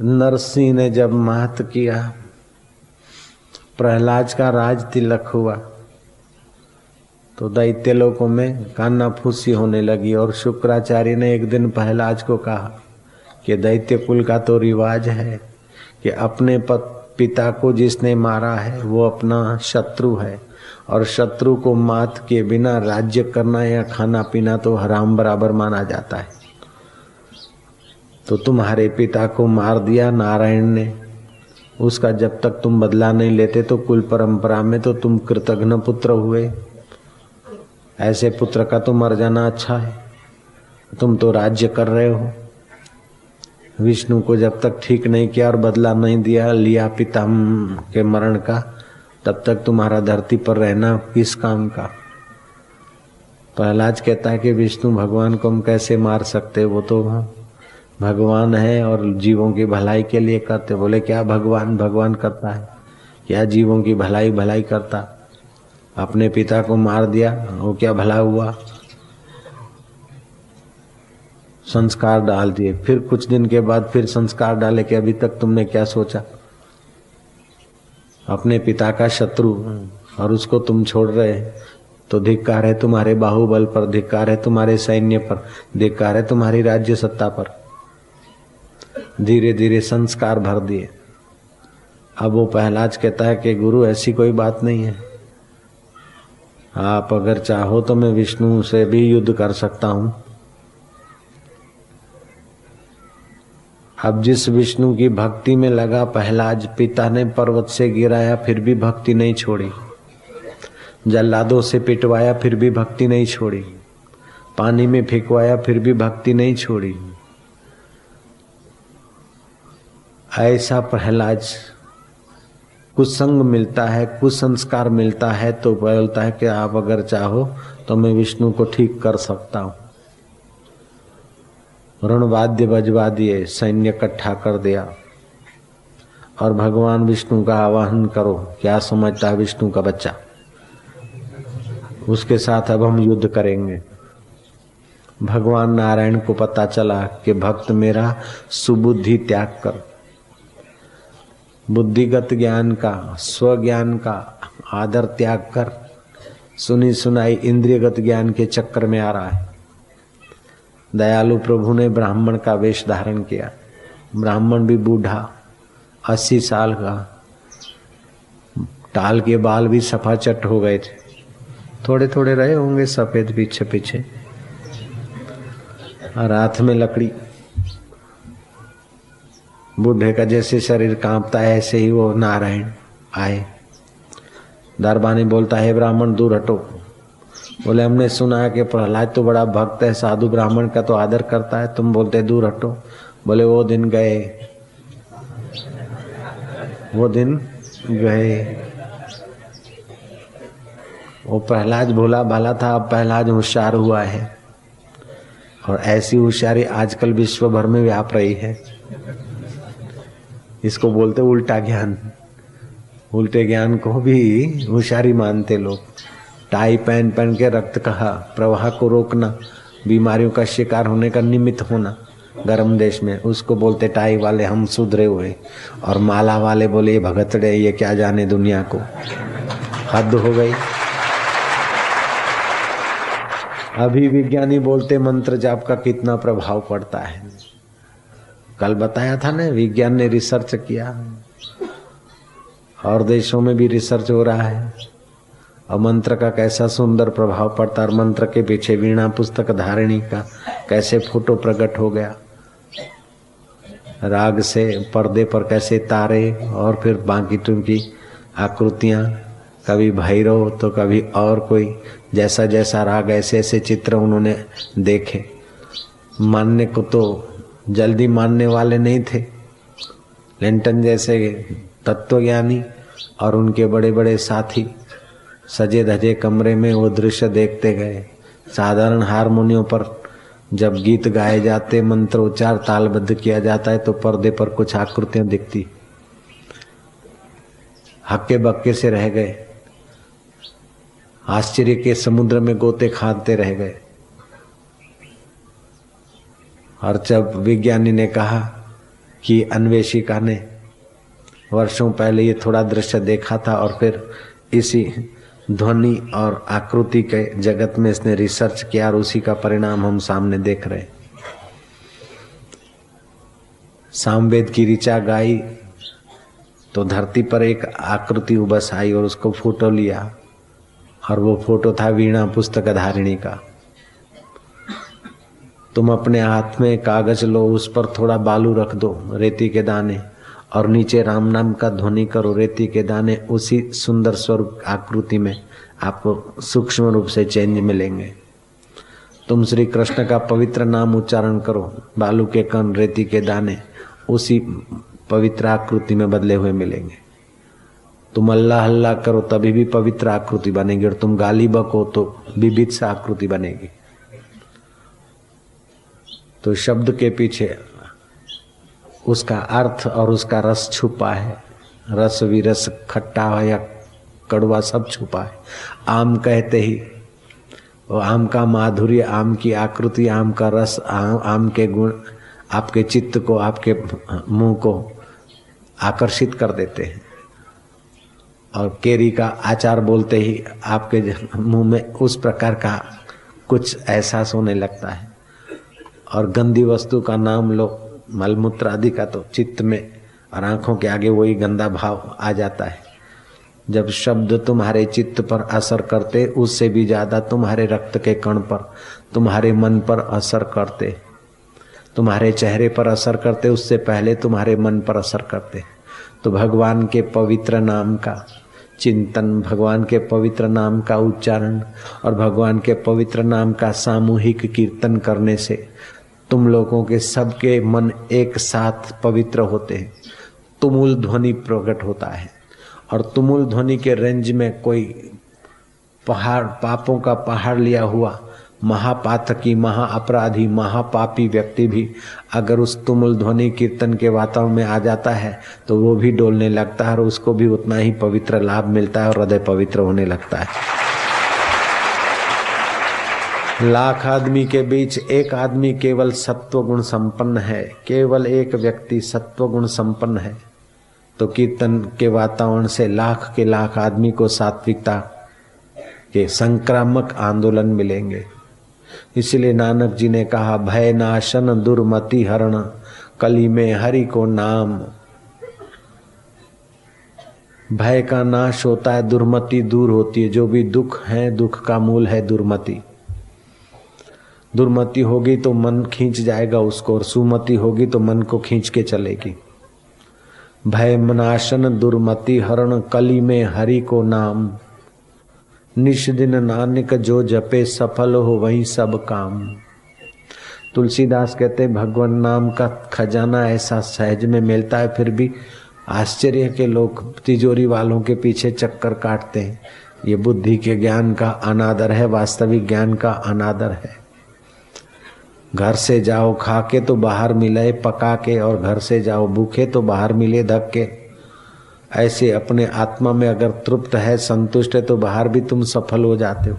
नरसिंह ने जब महत किया, प्रहलाद का राज तिलक हुआ तो दैत्य लोगों में काना फूसी होने लगी और शुक्राचार्य ने एक दिन प्रहलाद को कहा कि दैत्य कुल का तो रिवाज है कि अपने पिता को जिसने मारा है, वो अपना शत्रु है और शत्रु को मात के बिना राज्य करना या खाना पीना तो हराम बराबर माना जाता है। तो तुम्हारे पिता को मार दिया नारायण ने। उसका जब तक तुम बदला नहीं लेते तो कुल परंपरा में तो तुम कृतघ्न पुत्र हुए। ऐसे पुत्र का तो मर जाना अच्छा है। तुम तो राज्य कर रहे हो। विष्णु को जब तक ठीक नहीं किया और बदला नहीं दिया लिया पिता के मरण का, तब तक तुम्हारा धरती पर रहना किस काम का? प्रहलाद कहता है कि विष्णु भगवान को हम कैसे मार सकते वो तो भगवान है और जीवों की भलाई के लिए करते। बोले, क्या भगवान भगवान करता है? क्या जीवों की भलाई भलाई करता? अपने पिता को मार दिया, वो क्या भला हुआ? संस्कार डाल दिए। फिर कुछ दिन के बाद फिर संस्कार डाले कि अभी तक तुमने क्या सोचा? अपने पिता का शत्रु और उसको तुम छोड़ रहे तो धिक्कार है तुम्हारे बाहुबल पर, धिक्कार है तुम्हारे सैन्य पर, धिक्कार है तुम्हारी राज्य सत्ता पर। धीरे धीरे संस्कार भर दिए। अब वो पहलाज कहता है कि गुरु, ऐसी कोई बात नहीं है। आप अगर चाहो तो मैं विष्णु से भी युद्ध कर सकता हूँ। अब जिस विष्णु की भक्ति में लगा पहलाज, पिता ने पर्वत से गिराया, फिर भी भक्ति नहीं छोड़ी। जल्लादों से पिटवाया, फिर भी भक्ति नहीं छोड़ी। पानी में फेंकवाया, फिर भी भक्ति नहीं छोड़ी। ऐसा प्रहलाद कुसंग मिलता है कुसंस्कार मिलता है तो बोलता है कि आप अगर चाहो तो मैं विष्णु को ठीक कर सकता हूँ। रणवाद्य बजवा दिए, सैन्य इकट्ठा कर दिया। और भगवान विष्णु का आवाहन करो, क्या समझता है विष्णु का बच्चा? उसके साथ अब हम युद्ध करेंगे। भगवान नारायण को पता चला कि भक्त मेरा सुबुद्धि त्याग कर। बुद्धिगत ज्ञान का, स्वज्ञान का आदर त्याग कर, सुनी सुनाई इंद्रियगत ज्ञान के चक्कर में आ रहा है। दयालु प्रभु ने ब्राह्मण का वेश धारण किया। ब्राह्मण भी बूढ़ा, अस्सी साल का। टाल के बाल भी सफ़ा चट हो गए थे। थोड़े थोड़े रहे होंगे, सफ़ेद पीछे पीछे और हाथ में लकड़ी बूढ़े का जैसे शरीर कांपता है, ऐसे ही वो नारायण आए। दरबानी बोलता है ब्राह्मण, दूर हटो। बोले, हमने सुना है कि प्रहलाद तो बड़ा भक्त है, साधु ब्राह्मण का तो आदर करता है। तुम बोलते, दूर हटो। बोले, वो दिन गए। वो दिन गए। वो प्रहलाद भोला भाला था, अब प्रहलाद होशियार हुआ है। और ऐसी होशियारी आजकल विश्व भर में व्याप रही है। इसको बोलते उल्टा ज्ञान। उल्टे ज्ञान को भी होशियारी मानते लोग। टाई पहन पहन के रक्त कहा, प्रवाह को रोकना, बीमारियों का शिकार होने का निमित्त होना। गर्म देश में उसको बोलते टाई वाले, हम सुधरे हुए। और माला वाले बोले, ये भगतड़े ये क्या जाने दुनिया को? हद हो गई। अभी विज्ञानी बोलते, मंत्र जाप का कितना प्रभाव पड़ता है? कल बताया था ना, विज्ञान ने रिसर्च किया। और देशों में भी रिसर्च हो रहा है। और मंत्र का कैसा सुंदर प्रभाव पड़ता, और मंत्र के पीछे वीणा पुस्तक धारिणी का कैसे फ़ोटो प्रकट हो गया। राग से पर्दे पर कैसे तारे, और फिर बाकी तुमकी आकृतियाँ, कभी भैरव तो कभी और कोई जैसा जैसा राग ऐसे ऐसे चित्र उन्होंने देखे। मानने को तो जल्दी मानने वाले नहीं थे। लिंटन जैसे तत्वज्ञानी और उनके बड़े बड़े साथी सजे धजे कमरे में वो दृश्य देखते गए। साधारण हारमोनियों पर जब गीत गाए जाते मंत्र उच्चार तालबद्ध किया जाता है तो पर्दे पर कुछ आकृतियाँ दिखती। हक्के बक्के से रह गए। आश्चर्य के समुद्र में गोते खाते रह गए। और जब विज्ञानी ने कहा कि अन्वेषिका ने वर्षों पहले ये थोड़ा दृश्य देखा था और फिर इसी ध्वनि और आकृति के जगत में इसने रिसर्च किया और उसी का परिणाम हम सामने देख रहे सामवेद की ऋचा गाई तो धरती पर एक आकृति उबस आई और उसको फ़ोटो लिया और वो फ़ोटो था वीणा पुस्तक धारिणी का। तुम अपने हाथ में कागज़ लो, उस पर थोड़ा बालू रख दो, रेती के दाने। और नीचे राम नाम का ध्वनि करो, रेती के दाने उसी सुंदर स्वरूप आकृति में आपको सूक्ष्म रूप से चेंज मिलेंगे। तुम श्री कृष्ण का पवित्र नाम उच्चारण करो, बालू के कण, रेती के दाने उसी पवित्र आकृति में बदले हुए मिलेंगे। तुम अल्लाह अल्लाह करो, तभी भी पवित्र आकृति बनेगी, और तुम गाली बको तो विविध आकृति बनेगी। तो शब्द के पीछे उसका अर्थ और उसका रस छुपा है। रस विरस खट्टा या कड़वा सब छुपा है। आम कहते ही वो आम का माधुर्य आम की आकृति आम का रस आम, आम के गुण आपके चित्त को आपके मुँह को आकर्षित कर देते हैं। और केरी का आचार बोलते ही आपके मुँह में उस प्रकार का कुछ एहसास होने लगता है। और गंदी वस्तु का नाम लो मलमूत्र आदि का तो चित्त में और आँखों के आगे वही गंदा भाव आ जाता है। जब शब्द तुम्हारे चित्त पर असर करते, उससे भी ज़्यादा तुम्हारे रक्त के कण पर, तुम्हारे मन पर असर करते। तुम्हारे चेहरे पर असर करते, उससे पहले तुम्हारे मन पर असर करते। तो भगवान के पवित्र नाम का चिंतन, भगवान के पवित्र नाम का उच्चारण और भगवान के पवित्र नाम का सामूहिक कीर्तन करने से तुम लोगों के सबके मन एक साथ पवित्र होते हैं। तुमुल ध्वनि प्रकट होता है। और तुमुल ध्वनि के रेंज में कोई पहाड़, पापों का पहाड़ लिया हुआ महापातकी महा अपराधी महापापी व्यक्ति भी अगर उस तुमुल ध्वनि कीर्तन के वातावरण में आ जाता है तो वो भी डोलने लगता है और उसको भी उतना ही पवित्र लाभ मिलता है और हृदय पवित्र होने लगता है। लाख आदमी के बीच एक आदमी केवल सत्व गुण संपन्न है, केवल एक व्यक्ति सत्व गुण संपन्न है। तो कीर्तन के वातावरण से लाख के लाख आदमी को सात्विकता के संक्रामक आंदोलन मिलेंगे। इसलिए नानक जी ने कहा, भय नाशन दुर्मति हरण, कली में हरि को नाम। भय का नाश होता है, दुर्मति दूर होती है। जो भी दुख है, दुख का मूल है दुर्मति। दुर्मति होगी तो मन खींच जाएगा उसको और सुमति होगी तो मन को खींच के चलेगी। भय मनाशन दुर्मति हरण कली में हरि को नाम। निश दिन नानक जो जपे सफल हो वही सब काम। तुलसीदास कहते भगवान नाम का खजाना ऐसा सहज में मिलता है, फिर भी आश्चर्य के लोग तिजोरी वालों के पीछे चक्कर काटते हैं। ये बुद्धि के ज्ञान का अनादर है, वास्तविक ज्ञान का अनादर है। घर से जाओ खा के तो बाहर मिले पका के और घर से जाओ, भूखे तो बाहर मिले धक के ऐसे अपने आत्मा में अगर तृप्त है, संतुष्ट है तो बाहर भी तुम सफल हो जाते हो।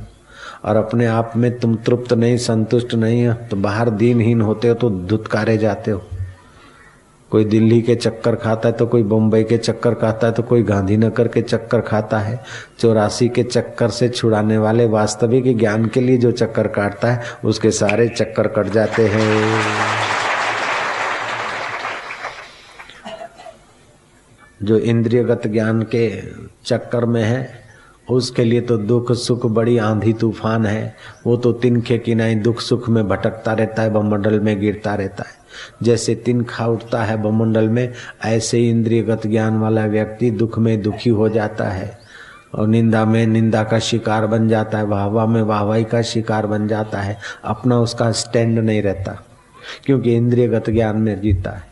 और अपने आप में तुम तृप्त नहीं, संतुष्ट नहीं हो तो बाहर दीनहीन होते हो तो धुतकारे जाते हो। कोई दिल्ली के चक्कर खाता है तो कोई बम्बई के चक्कर खाता है तो कोई गांधीनगर के चक्कर खाता है। चौरासी के चक्कर से छुड़ाने वाले वास्तविक ज्ञान के लिए जो चक्कर काटता है, उसके सारे चक्कर कट जाते हैं। जो इंद्रियगत ज्ञान के चक्कर में है, उसके लिए तो दुख सुख बड़ी आंधी तूफ़ान है। वो तो तिनखे की नहीं दुख सुख में भटकता रहता है, बमंडल में गिरता रहता है। जैसे तिनखा उठता है बमंडल में, ऐसे इंद्रियगत ज्ञान वाला व्यक्ति दुख में दुखी हो जाता है। और निंदा में निंदा का शिकार बन जाता है, वाहवा में वाहवाही का शिकार बन जाता है। अपना उसका स्टैंड नहीं रहता, क्योंकि इंद्रियगत ज्ञान में जीता है।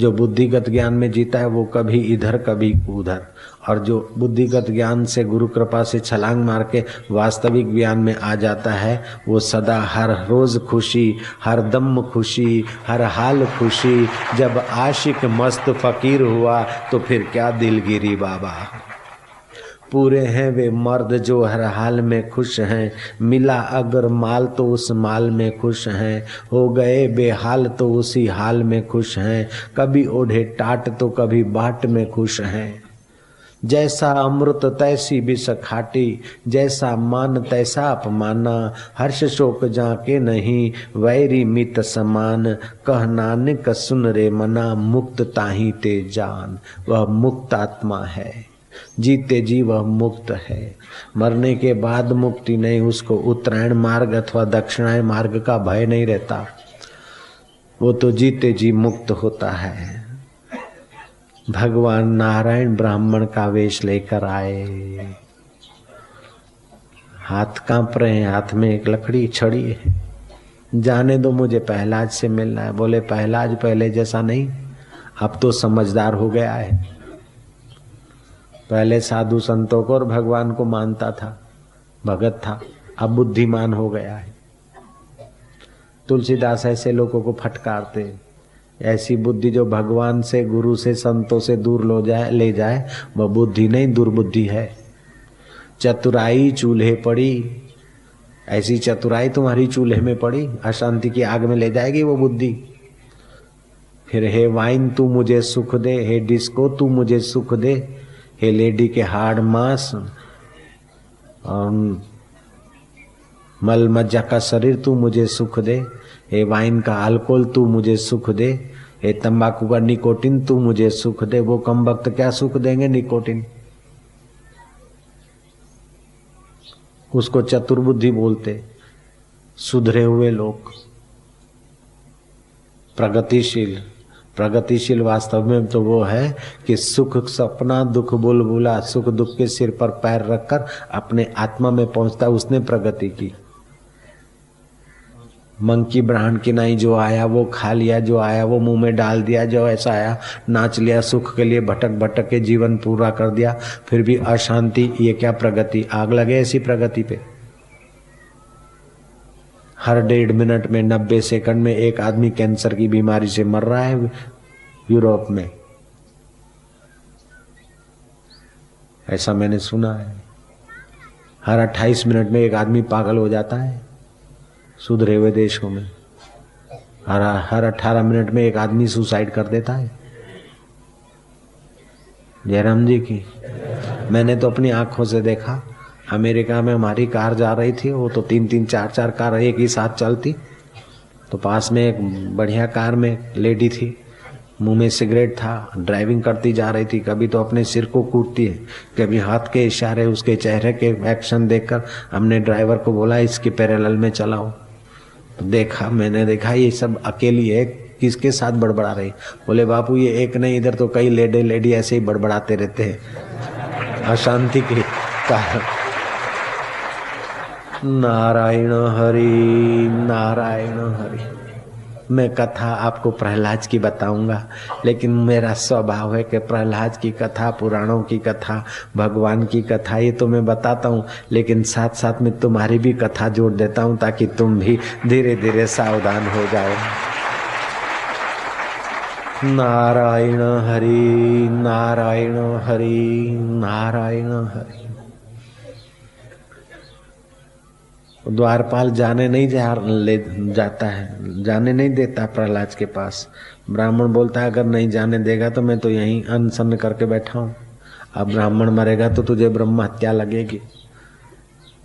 जो बुद्धिगत ज्ञान में जीता है, वो कभी इधर, कभी उधर। और जो बुद्धिगत ज्ञान से गुरु कृपा से छलांग मार के वास्तविक ज्ञान में आ जाता है, वो सदा हर रोज खुशी, हर दम खुशी, हर हाल खुशी। जब आशिक मस्त फकीर हुआ तो फिर क्या दिलगिरी बाबा? पूरे हैं वे मर्द जो हर हाल में खुश हैं। मिला अगर माल तो उस माल में खुश हैं। हो गए बेहाल तो उसी हाल में खुश हैं। कभी ओढ़े टाट तो कभी बाट में खुश हैं। जैसा अमृत तैसी बिस खाटी, जैसा मान तैसा अपमाना। हर्ष शोक जाके नहीं, वैरी मित समान। कह नानक सुन रे मना, मुक्त ताही ते जान। वह मुक्त आत्मा है, जीते जी वह मुक्त है। मरने के बाद मुक्ति नहीं, उसको उत्तरायण मार्ग अथवा दक्षिणायन मार्ग का भय नहीं रहता। वो तो जीते जी मुक्त होता है। भगवान नारायण ब्राह्मण का वेश लेकर आए। हाथ काँप रहे हैं, हाथ में एक लकड़ी छड़ी है। जाने दो मुझे पहलाज से मिलना है। बोले, पहलाज पहले जैसा नहीं, अब तो समझदार हो गया है। पहले साधु संतों को और भगवान को मानता था, भगत था, अब बुद्धिमान हो गया है। तुलसीदास ऐसे लोगों को फटकारते ऐसी बुद्धि जो भगवान से, गुरु से, संतों से दूर लो जाए, ले जाए, वह बुद्धि नहीं, दुर्बुद्धि है। चतुराई चूल्हे पड़ी। ऐसी चतुराई तुम्हारी चूल्हे में पड़ी, अशांति की आग में ले जाएगी वो बुद्धि। फिर हे वाइन, तू मुझे सुख दे, हे डिस्को, तू मुझे सुख दे, हे लेडी के हार्ड मांस मल मज्जा का शरीर तू मुझे सुख दे। हे वाइन का अल्कोहल तू मुझे सुख दे। हे तंबाकू का निकोटिन तू मुझे सुख दे। वो कम वक्त क्या सुख देंगे निकोटिन? उसको चतुर्बुद्धि बोलते सुधरे हुए लोग। प्रगतिशील। प्रगतिशील वास्तव में तो वो है कि सुख सपना, दुख बुलबुला, सुख दुख के सिर पर पैर रखकर अपने आत्मा में पहुँचता उसने प्रगति की। मंकी ब्राह्मण की नहीं जो आया, वो खा लिया, जो आया, वो मुँह में डाल दिया, जो ऐसा आया, नाच लिया, सुख के लिए भटक भटक के जीवन पूरा कर दिया, फिर भी अशांति, ये क्या प्रगति? आग लगे ऐसी प्रगति पे। हर डेढ़ मिनट में, नब्बे सेकंड में एक आदमी कैंसर की बीमारी से मर रहा है यूरोप में। ऐसा मैंने सुना है। हर अट्ठाईस मिनट में एक आदमी पागल हो जाता है। सुधरे हुए देशों में। हर हर अठारह मिनट में एक आदमी सुसाइड कर देता है। जयराम जी की, मैंने तो अपनी आँखों से देखा, अमेरिका में हमारी कार जा रही थी, वो तो तीन तीन, चार चार कार एक ही साथ चलती। तो पास में एक बढ़िया कार में लेडी थी, मुँह में सिगरेट था, ड्राइविंग करती जा रही थी, कभी तो अपने सिर को कूटती है, कभी हाथ के इशारे, उसके चेहरे के एक्शन देखकर हमने ड्राइवर को बोला, इसके पैरेलल में चलाओ। देखा, मैंने देखा, ये सब अकेली है, किसके साथ बड़बड़ा रही? बोले, बापू, ये एक नहीं, इधर तो कई लेडी लेडी ऐसे ही बड़बड़ाते रहते हैं। अशांति के कारण। नारायण हरि नारायण हरि। मैं कथा आपको प्रहलाद की बताऊँगा, लेकिन मेरा स्वभाव है कि प्रहलाद की कथा, पुराणों की कथा, भगवान की कथा, ये तो मैं बताता हूँ, लेकिन साथ साथ में तुम्हारी भी कथा जोड़ देता हूँ ताकि तुम भी धीरे धीरे सावधान हो जाओ। नारायण हरि नारायण हरि नारायण हरि। द्वारपाल जाने नहीं जा, ले, जाता है। जाने नहीं देता प्रहलाद के पास। ब्राह्मण बोलता है, अगर नहीं जाने देगा तो मैं तो यहीं अनशन करके बैठा हूँ। अब ब्राह्मण मरेगा तो तुझे ब्रह्म हत्या लगेगी।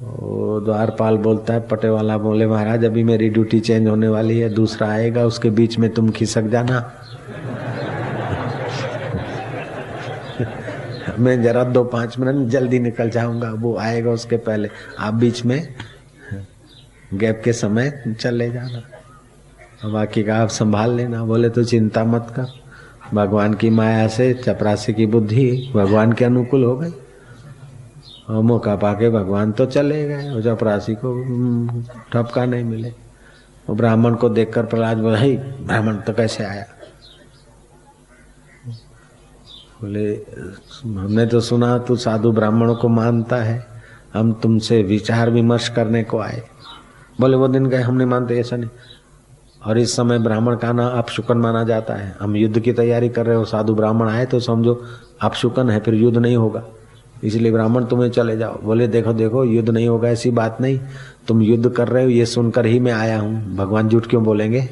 द्वारपाल बोलता है पटे वाला बोले, महाराज, अभी मेरी ड्यूटी चेंज होने वाली है, दूसरा आएगा, उसके बीच में तुम खिसक जाना। मैं जरा दो पाँच मिनट जल्दी निकल जाऊँगा, वो आएगा उसके पहले। आप बीच में गैप के समय चले जाना। बाकी का आप संभाल लेना। बोले तो चिंता मत कर। भगवान की माया से चपरासी की बुद्धि भगवान के अनुकूल हो गई। और मौका पाके भगवान तो चले गए। और चपरासी को हम्म, ठपका नहीं मिले। वो ब्राह्मण को देखकर प्रहलाद बोले ब्राह्मण तो कैसे आया? बोले हमने तो सुना तू साधु ब्राह्मणों को मानता है। हम तुमसे विचार विमर्श करने को आए। बोले, वो दिन गए, हम नहीं मानते, ऐसा नहीं। और इस समय ब्राह्मण का ना आप शुकन माना जाता है। हम युद्ध की तैयारी कर रहे हो, साधु ब्राह्मण आए तो समझो, आप शुकन है, फिर युद्ध नहीं होगा। इसलिए ब्राह्मण, तुम्हें चले जाओ। बोले, देखो देखो, युद्ध नहीं होगा, ऐसी बात नहीं। तुम युद्ध कर रहे हो, ये सुनकर ही मैं आया हूँ। भगवान झूठ क्यों बोलेंगे?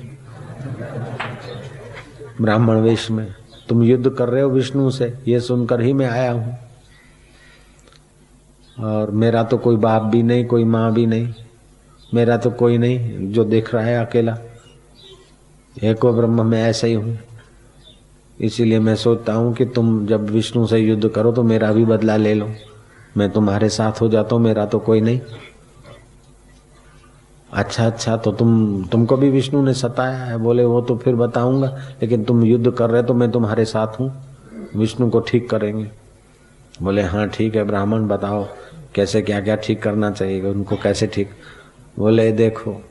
ब्राह्मण वेश में। तुम युद्ध कर रहे हो विष्णु से, ये सुनकर ही मैं आया हूँ। और मेरा तो कोई बाप भी नहीं, कोई माँ भी नहीं। मेरा तो कोई नहीं, जो देख रहा है अकेला। एको ब्रह्म मैं ऐसा ही हूँ। इसीलिए मैं सोचता हूँ कि तुम जब विष्णु से युद्ध करो तो मेरा भी बदला ले लो। मैं तुम्हारे साथ हो जाता हूँ, मेरा तो कोई नहीं। अच्छा अच्छा तो तुम, तुमको भी विष्णु ने सताया है। बोले, वो तो फिर बताऊँगा, लेकिन तुम युद्ध कर रहे तो मैं तुम्हारे साथ हूँ। विष्णु को ठीक करेंगे। बोले हाँ ठीक है, ब्राह्मण, बताओ, कैसे क्या क्या ठीक करना चाहिए? उनको कैसे ठीक बोले, देखो,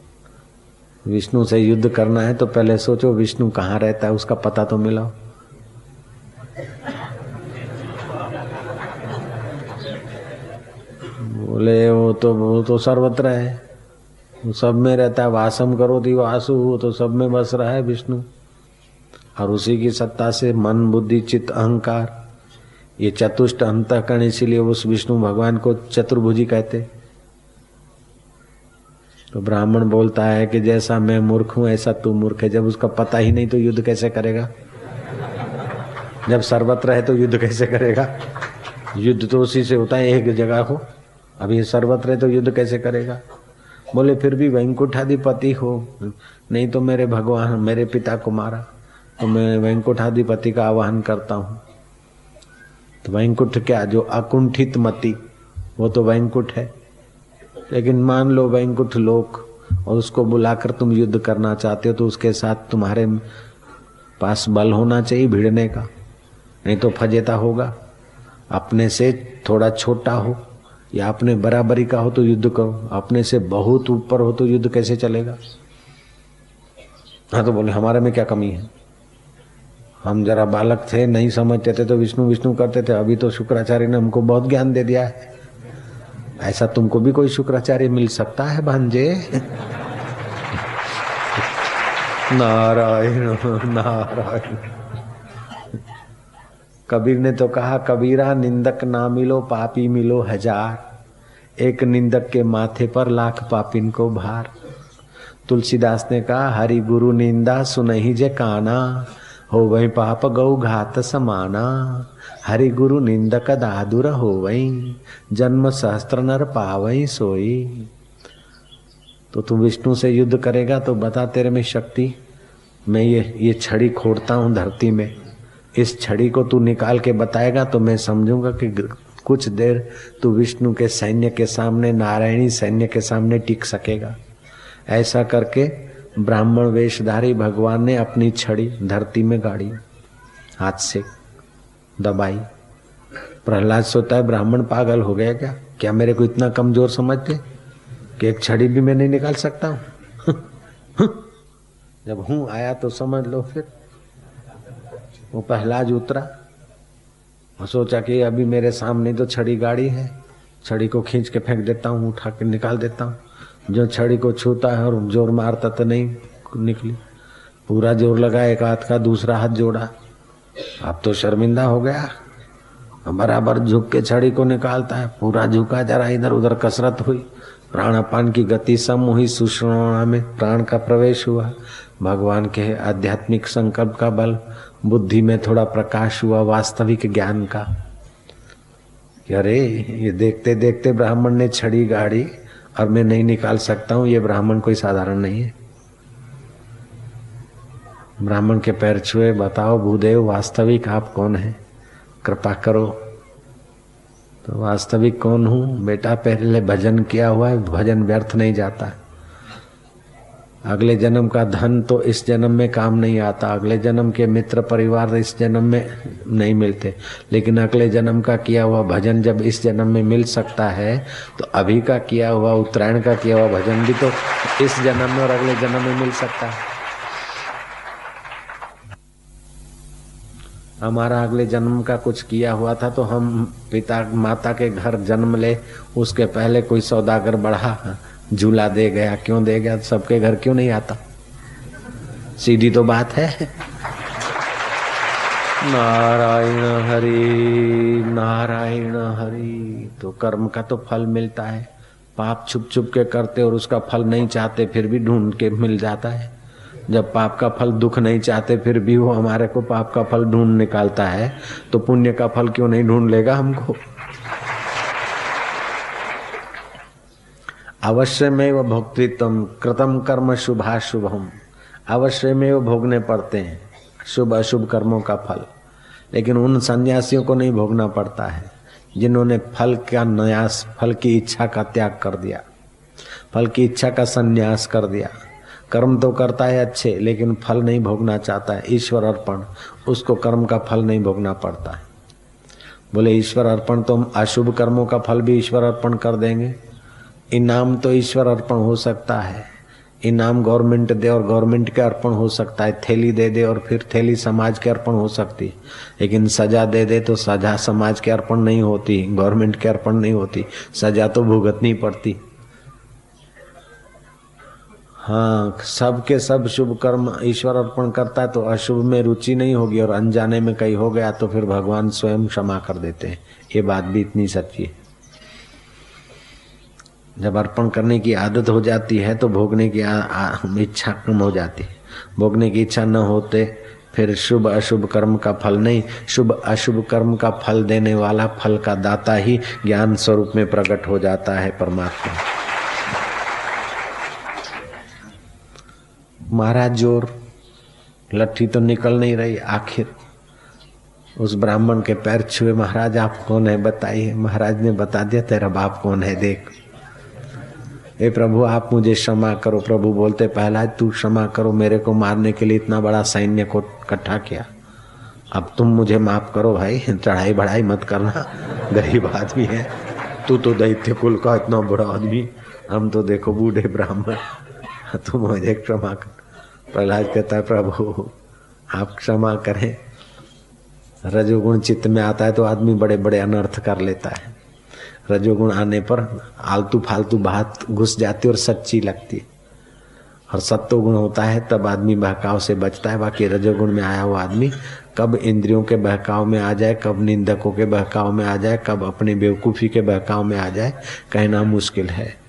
विष्णु से युद्ध करना है तो पहले सोचो विष्णु कहाँ रहता है, उसका पता तो मिलाओ। बोले, वो तो वो तो सर्वत्र है। वो सब में रहता है, वासम करो थी वासु, वो तो सब में बस रहा है विष्णु। और उसी की सत्ता से मन, बुद्धि, चित्त, अहंकार, ये चतुष्ट अंतकरण इसीलिए उस विष्णु भगवान को चतुर्भुजी कहते तो ब्राह्मण बोलता है कि जैसा मैं मूर्ख हूँ, ऐसा तू मूर्ख है। जब उसका पता ही नहीं तो युद्ध कैसे करेगा? जब सर्वत्र है तो युद्ध कैसे करेगा? युद्ध तो उसी से होता है, एक जगह हो अभी सर्वत्र है तो युद्ध कैसे करेगा? बोले, फिर भी वैंकुठाधिपति हो। नहीं तो मेरे भगवान, मेरे पिता को मारा। तो मैं वैंकुठाधिपति का आवाहन करता हूँ। तो वैंकुट क्या, जो अकुंठित मति, वो तो वैंकुट है। लेकिन मान लो वैंकुट लोक और उसको बुलाकर तुम युद्ध करना चाहते हो तो उसके साथ तुम्हारे पास बल होना चाहिए भिड़ने का, नहीं तो फजेता होगा। अपने से थोड़ा छोटा हो या अपने बराबरी का हो तो युद्ध करो, अपने से बहुत ऊपर हो तो युद्ध कैसे चलेगा? हाँ तो बोले, हमारे में क्या कमी है? हम जरा बालक थे, नहीं समझते थे तो विष्णु विष्णु करते थे, अभी तो शुक्राचार्य ने हमको बहुत ज्ञान दे दिया है। ऐसा तुमको भी कोई शुक्राचार्य मिल सकता है, भांजे? नारायण नारायण। कबीर ने तो कहा, कबीरा, निंदक ना मिलो, पापी मिलो हज़ार। एक निंदक के माथे पर लाख पापिन को भार। तुलसीदास ने कहा, हरि गुरु निंदा सुनही जे काना, हो वही पाप गौ घात समाना। हरि गुरु निंदक दादुर हो वही जन्म सहस्त्र नर पावई सोई। तो तू विष्णु से युद्ध करेगा तो बता तेरे में शक्ति। मैं ये ये छड़ी खोड़ता हूँ धरती में। इस छड़ी को तू निकाल के बताएगा तो मैं समझूँगा कि कुछ देर तू विष्णु के सैन्य के सामने, नारायणी सैन्य के सामने टिक सकेगा। ऐसा करके ब्राह्मण वेशधारी भगवान ने अपनी छड़ी धरती में गाड़ी, हाथ से दबाई। प्रहलाद सोता है, ब्राह्मण पागल हो गया क्या? क्या मेरे को इतना कमज़ोर समझते कि एक छड़ी भी मैं नहीं निकाल सकता हूँ? जब हूँ आया तो समझ लो फिर। वो पहलाज उतरा। और सोचा कि अभी मेरे सामने तो छड़ी गाड़ी है। छड़ी को खींच के फेंक देता हूँ, उठा के निकाल देता हूँ। जो छड़ी को छूता है और ज़ोर मारता तो नहीं निकली। पूरा ज़ोर लगा, एक हाथ का दूसरा हाथ जोड़ा। अब तो शर्मिंदा हो गया। बराबर झुक के छड़ी को निकालता है। पूरा झुका जरा इधर उधर कसरत हुई। प्राणापान की गति सम हुई सुषणा में प्राण का प्रवेश हुआ। भगवान के आध्यात्मिक संकल्प का बल, बुद्धि में थोड़ा प्रकाश हुआ वास्तविक ज्ञान का। कि अरे, ये देखते देखते ब्राह्मण ने छड़ी गाड़ी, और मैं नहीं निकाल सकता हूँ, ये ब्राह्मण कोई साधारण नहीं है। ब्राह्मण के पैर छुए, बताओ, भूदेव, वास्तविक आप कौन है? कृपा करो। तो वास्तविक कौन हूँ? बेटा पहले भजन किया हुआ है, भजन व्यर्थ नहीं जाता। अगले जन्म का धन तो इस जन्म में काम नहीं आता, अगले जन्म के मित्र परिवार इस जन्म में नहीं मिलते। लेकिन अगले जन्म का किया हुआ भजन जब इस जन्म में मिल सकता है तो अभी का किया हुआ उत्तरायण का किया हुआ भजन भी तो इस जन्म में और अगले जन्म में मिल सकता है। हमारा अगले जन्म का कुछ किया हुआ था तो हम पिता, माता के घर जन्म ले, उसके पहले कोई सौदागर बढ़ा, झूला दे गया, क्यों दे गया, सबके घर क्यों नहीं आता? सीधी तो बात है। नारायण हरि नारायण हरि तो कर्म का तो फल मिलता है। पाप छुप छुप के करते और उसका फल नहीं चाहते, फिर भी ढूंढ के मिल जाता है। जब पाप का फल दुख नहीं चाहते, फिर भी वो हमारे को पाप का फल ढूंढ निकालता है। तो पुण्य का फल क्यों नहीं ढूंढ लेगा हमको? अवश्य में वो भोक्तृत्व कृतम कर्म शुभाशुभम। अवश्य में वो भोगने पड़ते हैं, शुभ अशुभ कर्मों का फल। लेकिन उन सन्यासियों को नहीं भोगना पड़ता है, जिन्होंने फल का न्यास, फल की इच्छा का त्याग कर दिया। फल की इच्छा का संन्यास कर दिया। कर्म तो करता है अच्छे, लेकिन फल नहीं भोगना चाहता है। ईश्वर अर्पण, उसको कर्म का फल नहीं भोगना पड़ता है। बोले, ईश्वर अर्पण तो हम अशुभ कर्मों का फल भी ईश्वर अर्पण कर देंगे। इनाम तो ईश्वर अर्पण हो सकता है। इनाम गवर्नमेंट दे और गवर्नमेंट के अर्पण हो सकता है। थैली दे दे और फिर थैली समाज के अर्पण हो सकती है। लेकिन सजा दे दे तो सजा समाज के अर्पण नहीं होती, गवर्नमेंट के अर्पण नहीं होती। सजा तो भुगतनी पड़ती। हाँ सब के सब शुभ कर्म ईश्वर अर्पण करता है तो अशुभ में रुचि नहीं होगी और अनजाने में कहीं हो गया तो फिर भगवान स्वयं क्षमा कर देते हैं। ये बात भी इतनी सच्ची है। जब अर्पण करने की आदत हो जाती है तो भोगने की आ, आ, इच्छा कम हो जाती है। भोगने की इच्छा न होते फिर शुभ अशुभ कर्म का फल नहीं। शुभ अशुभ कर्म का फल देने वाला फल का दाता ही ज्ञान स्वरूप में प्रकट हो जाता है परमात्मा। महाराज ज़ोर, लट्ठी तो निकल नहीं रही आखिर। उस ब्राह्मण के पैर छुए, महाराज, आप कौन है? बताइए। महाराज ने बता दिया, तेरा बाप कौन है? देख। हे प्रभु, आप मुझे क्षमा करो। प्रभु बोलते पहला तू क्षमा करो। मेरे को मारने के लिए इतना बड़ा सैन्य को इकट्ठा किया। अब तुम मुझे माफ़ करो भाई। चढ़ाई बढ़ाई मत करना। गरीब आदमी है। तू तो दैत्य कुल का इतना बड़ा आदमी। हम तो देखो बूढ़े ब्राह्मण। तुम मुझे क्षमा कर। प्रहलाद कहता है, प्रभु, आप क्षमा करें। रजोगुण चित्त में आता है तो आदमी बड़े बड़े अनर्थ कर लेता है। रजोगुण आने पर आलतू फालतू बात घुस जाती और सच्ची लगती और सत्व गुण होता है, तब आदमी बहकाव से बचता है। बाकी रजोगुण में आया हुआ आदमी, कब इंद्रियों के बहकाव में आ जाए, कब निंदकों के बहकाव में आ जाए, कब अपनी बेवकूफ़ी के बहकाव में आ जाए, कहना मुश्किल है।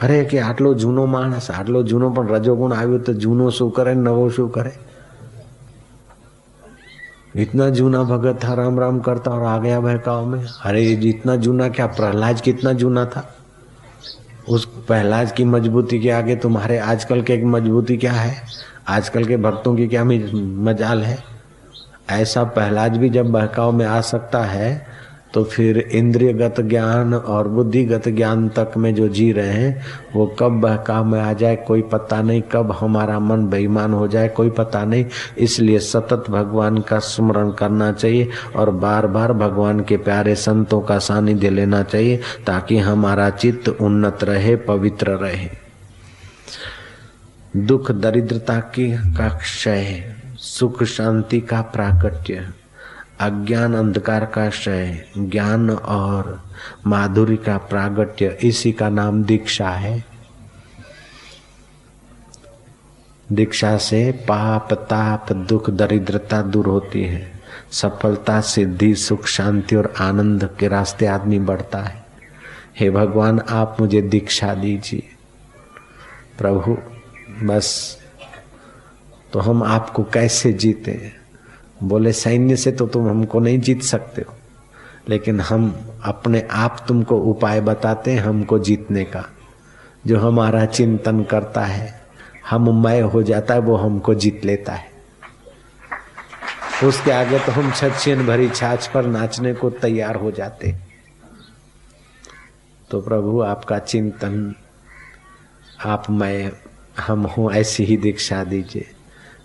अरे કે આટલો જૂનો માણસ આટલો જૂનો પણ રજોગુણ આવ્યો તો જૂનો શું કરે નવો શું કરે इतना जूना भगत था राम राम करता और आ गया बहकाव में अरे जितना जूना क्या प्रहलाद कितना जूना था उस प्रहलाद की मजबूती के आगे तुम्हारे आजकल के मजबूती क्या है आजकल के भक्तों की क्या मजाल है ऐसा प्रहलाद भी जब बहकाव में आ सकता है तो फिर इंद्रियगत ज्ञान और बुद्धिगत ज्ञान तक में जो जी रहे हैं, वो कब बहका में आ जाए, कोई पता नहीं कब हमारा मन बेईमान हो जाए, कोई पता नहीं। इसलिए सतत भगवान का स्मरण करना चाहिए और बार बार भगवान के प्यारे संतों का सानिध्य लेना चाहिए, ताकि हमारा चित्त उन्नत रहे, पवित्र रहे। दुख, दरिद्रता की का क्षय सुख, शांति का प्राकट्य। अज्ञान अंधकार का क्षय, ज्ञान और माधुरी का प्रागट्य, इसी का नाम दीक्षा है। दीक्षा से पाप, ताप, दुख, दरिद्रता दूर होती है। सफलता, सिद्धि, सुख, शांति और आनंद के रास्ते आदमी बढ़ता है। हे भगवान, आप मुझे दीक्षा दीजिए। प्रभु, बस तो हम आपको कैसे जीते? हैं बोले, सैन्य से तो तुम हमको नहीं जीत सकते हो। लेकिन हम अपने आप तुमको उपाय बताते हैं, हमको जीतने का। जो हमारा चिंतन करता है, हम मय हो जाता है, वो हमको जीत लेता है। उसके आगे तो हम छछियन भरी छाछ पर नाचने को तैयार हो जाते। तो प्रभु, आपका चिंतन, आप मैं हम हूँ ऐसी ही दीक्षा दीजिए।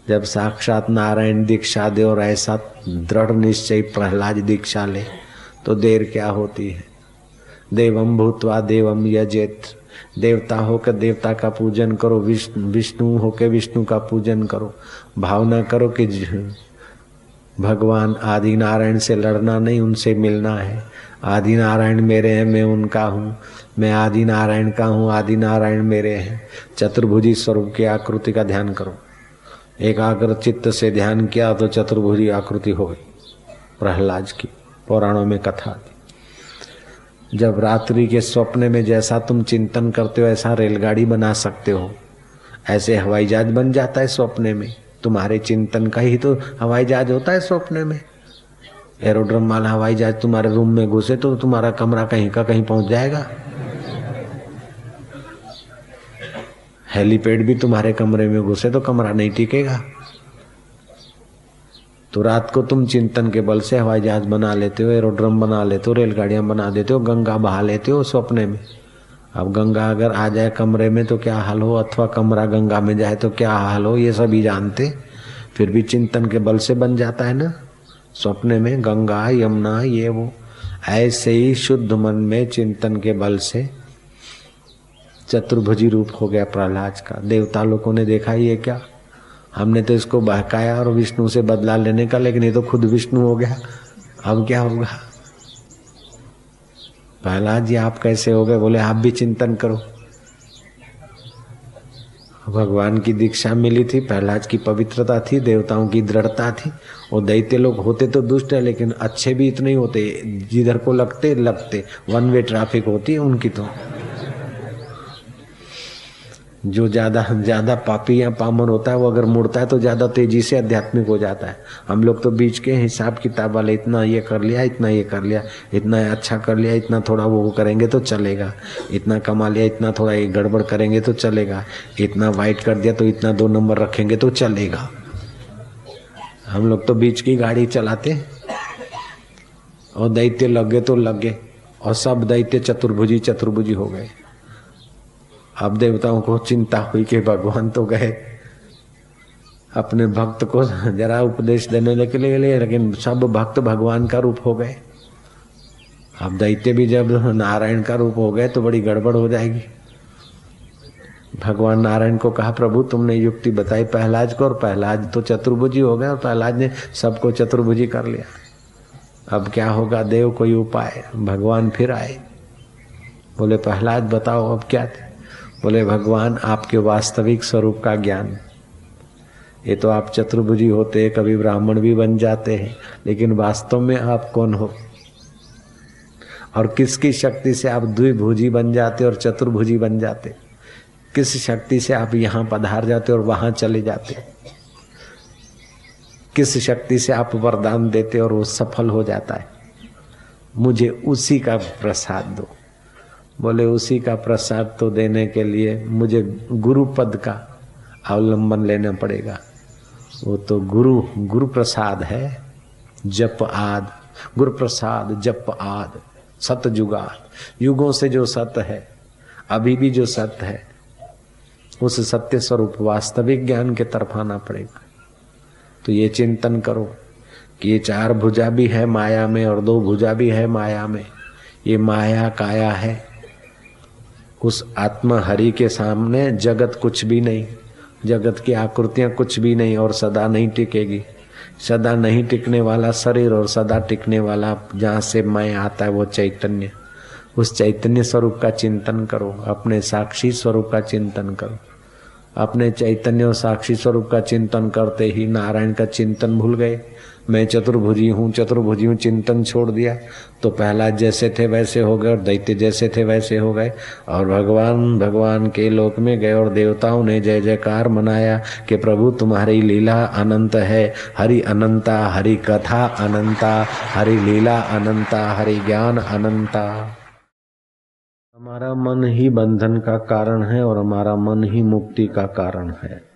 जब साक्षात नारायण दीक्षा दे और ऐसा दृढ़ निश्चय प्रहलाद दीक्षा ले तो देर क्या होती है? देवम भूतवा देवम यजेत। देवता होकर देवता का पूजन करो विष्णु विष्णु होकर विष्णु का पूजन करो। भावना करो कि भगवान आदि नारायण से लड़ना नहीं, उनसे मिलना है। आदि नारायण मेरे हैं, मैं उनका हूँ। मैं आदि नारायण का हूँ आदि नारायण मेरे हैं। चतुर्भुजी स्वरूप की आकृति का ध्यान करो। एकाग्र चित्त से ध्यान किया तो चतुर्भुजी आकृति हो गई। प्रहलाद की पुराणों में कथा थी। जब रात्रि के स्वप्न में जैसा तुम चिंतन करते हो, ऐसा रेलगाड़ी बना सकते हो। ऐसे हवाई जहाज़ बन जाता है स्वप्न में। तुम्हारे चिंतन का ही तो हवाई जहाज़ होता है स्वप्न में। एरोड्रम वाला हवाई जहाज़ तुम्हारे रूम में घुसे तो तुम्हारा कमरा कहीं का कहीं पहुँच जाएगा। हेलीपैड भी तुम्हारे कमरे में घुसे तो कमरा नहीं टिकेगा। तो रात को तुम चिंतन के बल से हवाई जहाज़ बना लेते हो, एरोड्रम बना लेते हो, रेलगाड़ियाँ बना देते हो, गंगा बहा लेते हो सपने में। अब गंगा अगर आ जाए कमरे में तो क्या हाल हो? अथवा कमरा गंगा में जाए तो क्या हाल हो? ये सभी जानते। फिर भी चिंतन के बल से बन जाता है ना? सपने में गंगा, यमुना, ये वो। ऐसे ही शुद्ध मन में चिंतन के बल से चतुर्भुजी रूप हो गया प्रहलाद का। देवता लोगों ने देखा ये क्या? हमने तो इसको बहकाया और विष्णु से बदला लेने का, लेकिन ये तो खुद विष्णु हो गया। अब क्या होगा? प्रहलाद जी, आप कैसे हो गए? बोले, आप भी चिंतन करो। भगवान की दीक्षा मिली थी, प्रहलाद की पवित्रता थी, देवताओं की दृढ़ता थी। और दैत्य लोग होते तो दुष्ट है, लेकिन अच्छे भी इतने ही होते। जिधर को लगते लगते। वन वे ट्रैफ़िक होती है, उनकी तो। जो ज़्यादा ज़्यादा पापी या पामन होता है, वो अगर मुड़ता है तो ज़्यादा तेज़ी से आध्यात्मिक हो जाता है। हम लोग तो बीच के हिसाब किताब वाले, इतना ये कर लिया, इतना ये कर लिया, इतना अच्छा कर लिया, इतना थोड़ा वो करेंगे तो चलेगा। इतना कमा लिया, इतना थोड़ा ये गड़बड़ करेंगे तो चलेगा। इतना वाइट कर दिया तो इतना दो नंबर रखेंगे तो चलेगा। हम लोग तो बीच की गाड़ी चलाते, और दैत्य लगे तो लगे, और सब दैत्य चतुर्भुजी चतुर्भुजी हो गए। अब देवताओं को चिंता हुई कि भगवान तो गए। अपने भक्त को जरा उपदेश देने के लिए लेकिन सब भक्त भगवान का रूप हो गए। अब दैत्य भी जब नारायण का रूप हो गए तो बड़ी गड़बड़ हो जाएगी। भगवान नारायण को कहा, प्रभु, तुमने युक्ति बताई, पहलाज को, और पहलाज तो चतुर्भुजी हो गए, और पहलाज ने सबको चतुर्भुजी कर लिया। अब क्या होगा? देव कोई उपाय? भगवान फिर आए। बोले, पहलाज, बताओ, अब क्या थे? बोले, भगवान, आपके वास्तविक स्वरूप का ज्ञान ये तो आप चतुर्भुजी होते हैं, कभी ब्राह्मण भी बन जाते हैं, लेकिन वास्तव में आप कौन हो? और किसकी शक्ति से आप द्विभुजी बन जाते और चतुर्भुजी बन जाते? किस शक्ति से आप यहाँ पधार जाते और वहाँ चले जाते? किस शक्ति से आप वरदान देते और वो सफल हो जाता है? मुझे उसी का प्रसाद दो। बोले, उसी का प्रसाद तो देने के लिए मुझे गुरु पद का अवलंबन लेना पड़ेगा। वो तो गुरु गुरु प्रसाद है। जप आद गुरु प्रसाद जप आद सत जुगाद युगों से जो सत्य है, अभी भी जो सत्य है, उस सत्य स्वरूप वास्तविक ज्ञान के तरफ़ आना पड़ेगा। तो ये चिंतन करो कि ये चार भुजा भी है माया में और दो भुजा भी है माया में। ये माया काया है उस आत्मा हरि के सामने जगत कुछ भी नहीं, जगत की आकृतियाँ कुछ भी नहीं और सदा नहीं टिकेगी। सदा नहीं टिकने वाला शरीर और सदा टिकने वाला जहाँ से मैं आता है वो चैतन्य। उस चैतन्य स्वरूप का चिंतन करो, अपने साक्षी स्वरूप का चिंतन करो। अपने चैतन्य और साक्षी स्वरूप का चिंतन करते ही नारायण का चिंतन भूल गए। मैं चतुर्भुजी हूँ चतुर्भुजी हूँ चिंतन छोड़ दिया। तो पहला जैसे थे वैसे हो गए और दैत्य जैसे थे वैसे हो गए। और भगवान भगवान के लोक में गए और देवताओं ने जय जयकार मनाया कि प्रभु तुम्हारी लीला अनंत है। हरि अनंता, हरि कथा अनंता, हरि लीला अनंता, हरि ज्ञान अनंता। हमारा मन ही बंधन का कारण है और हमारा मन ही मुक्ति का कारण है।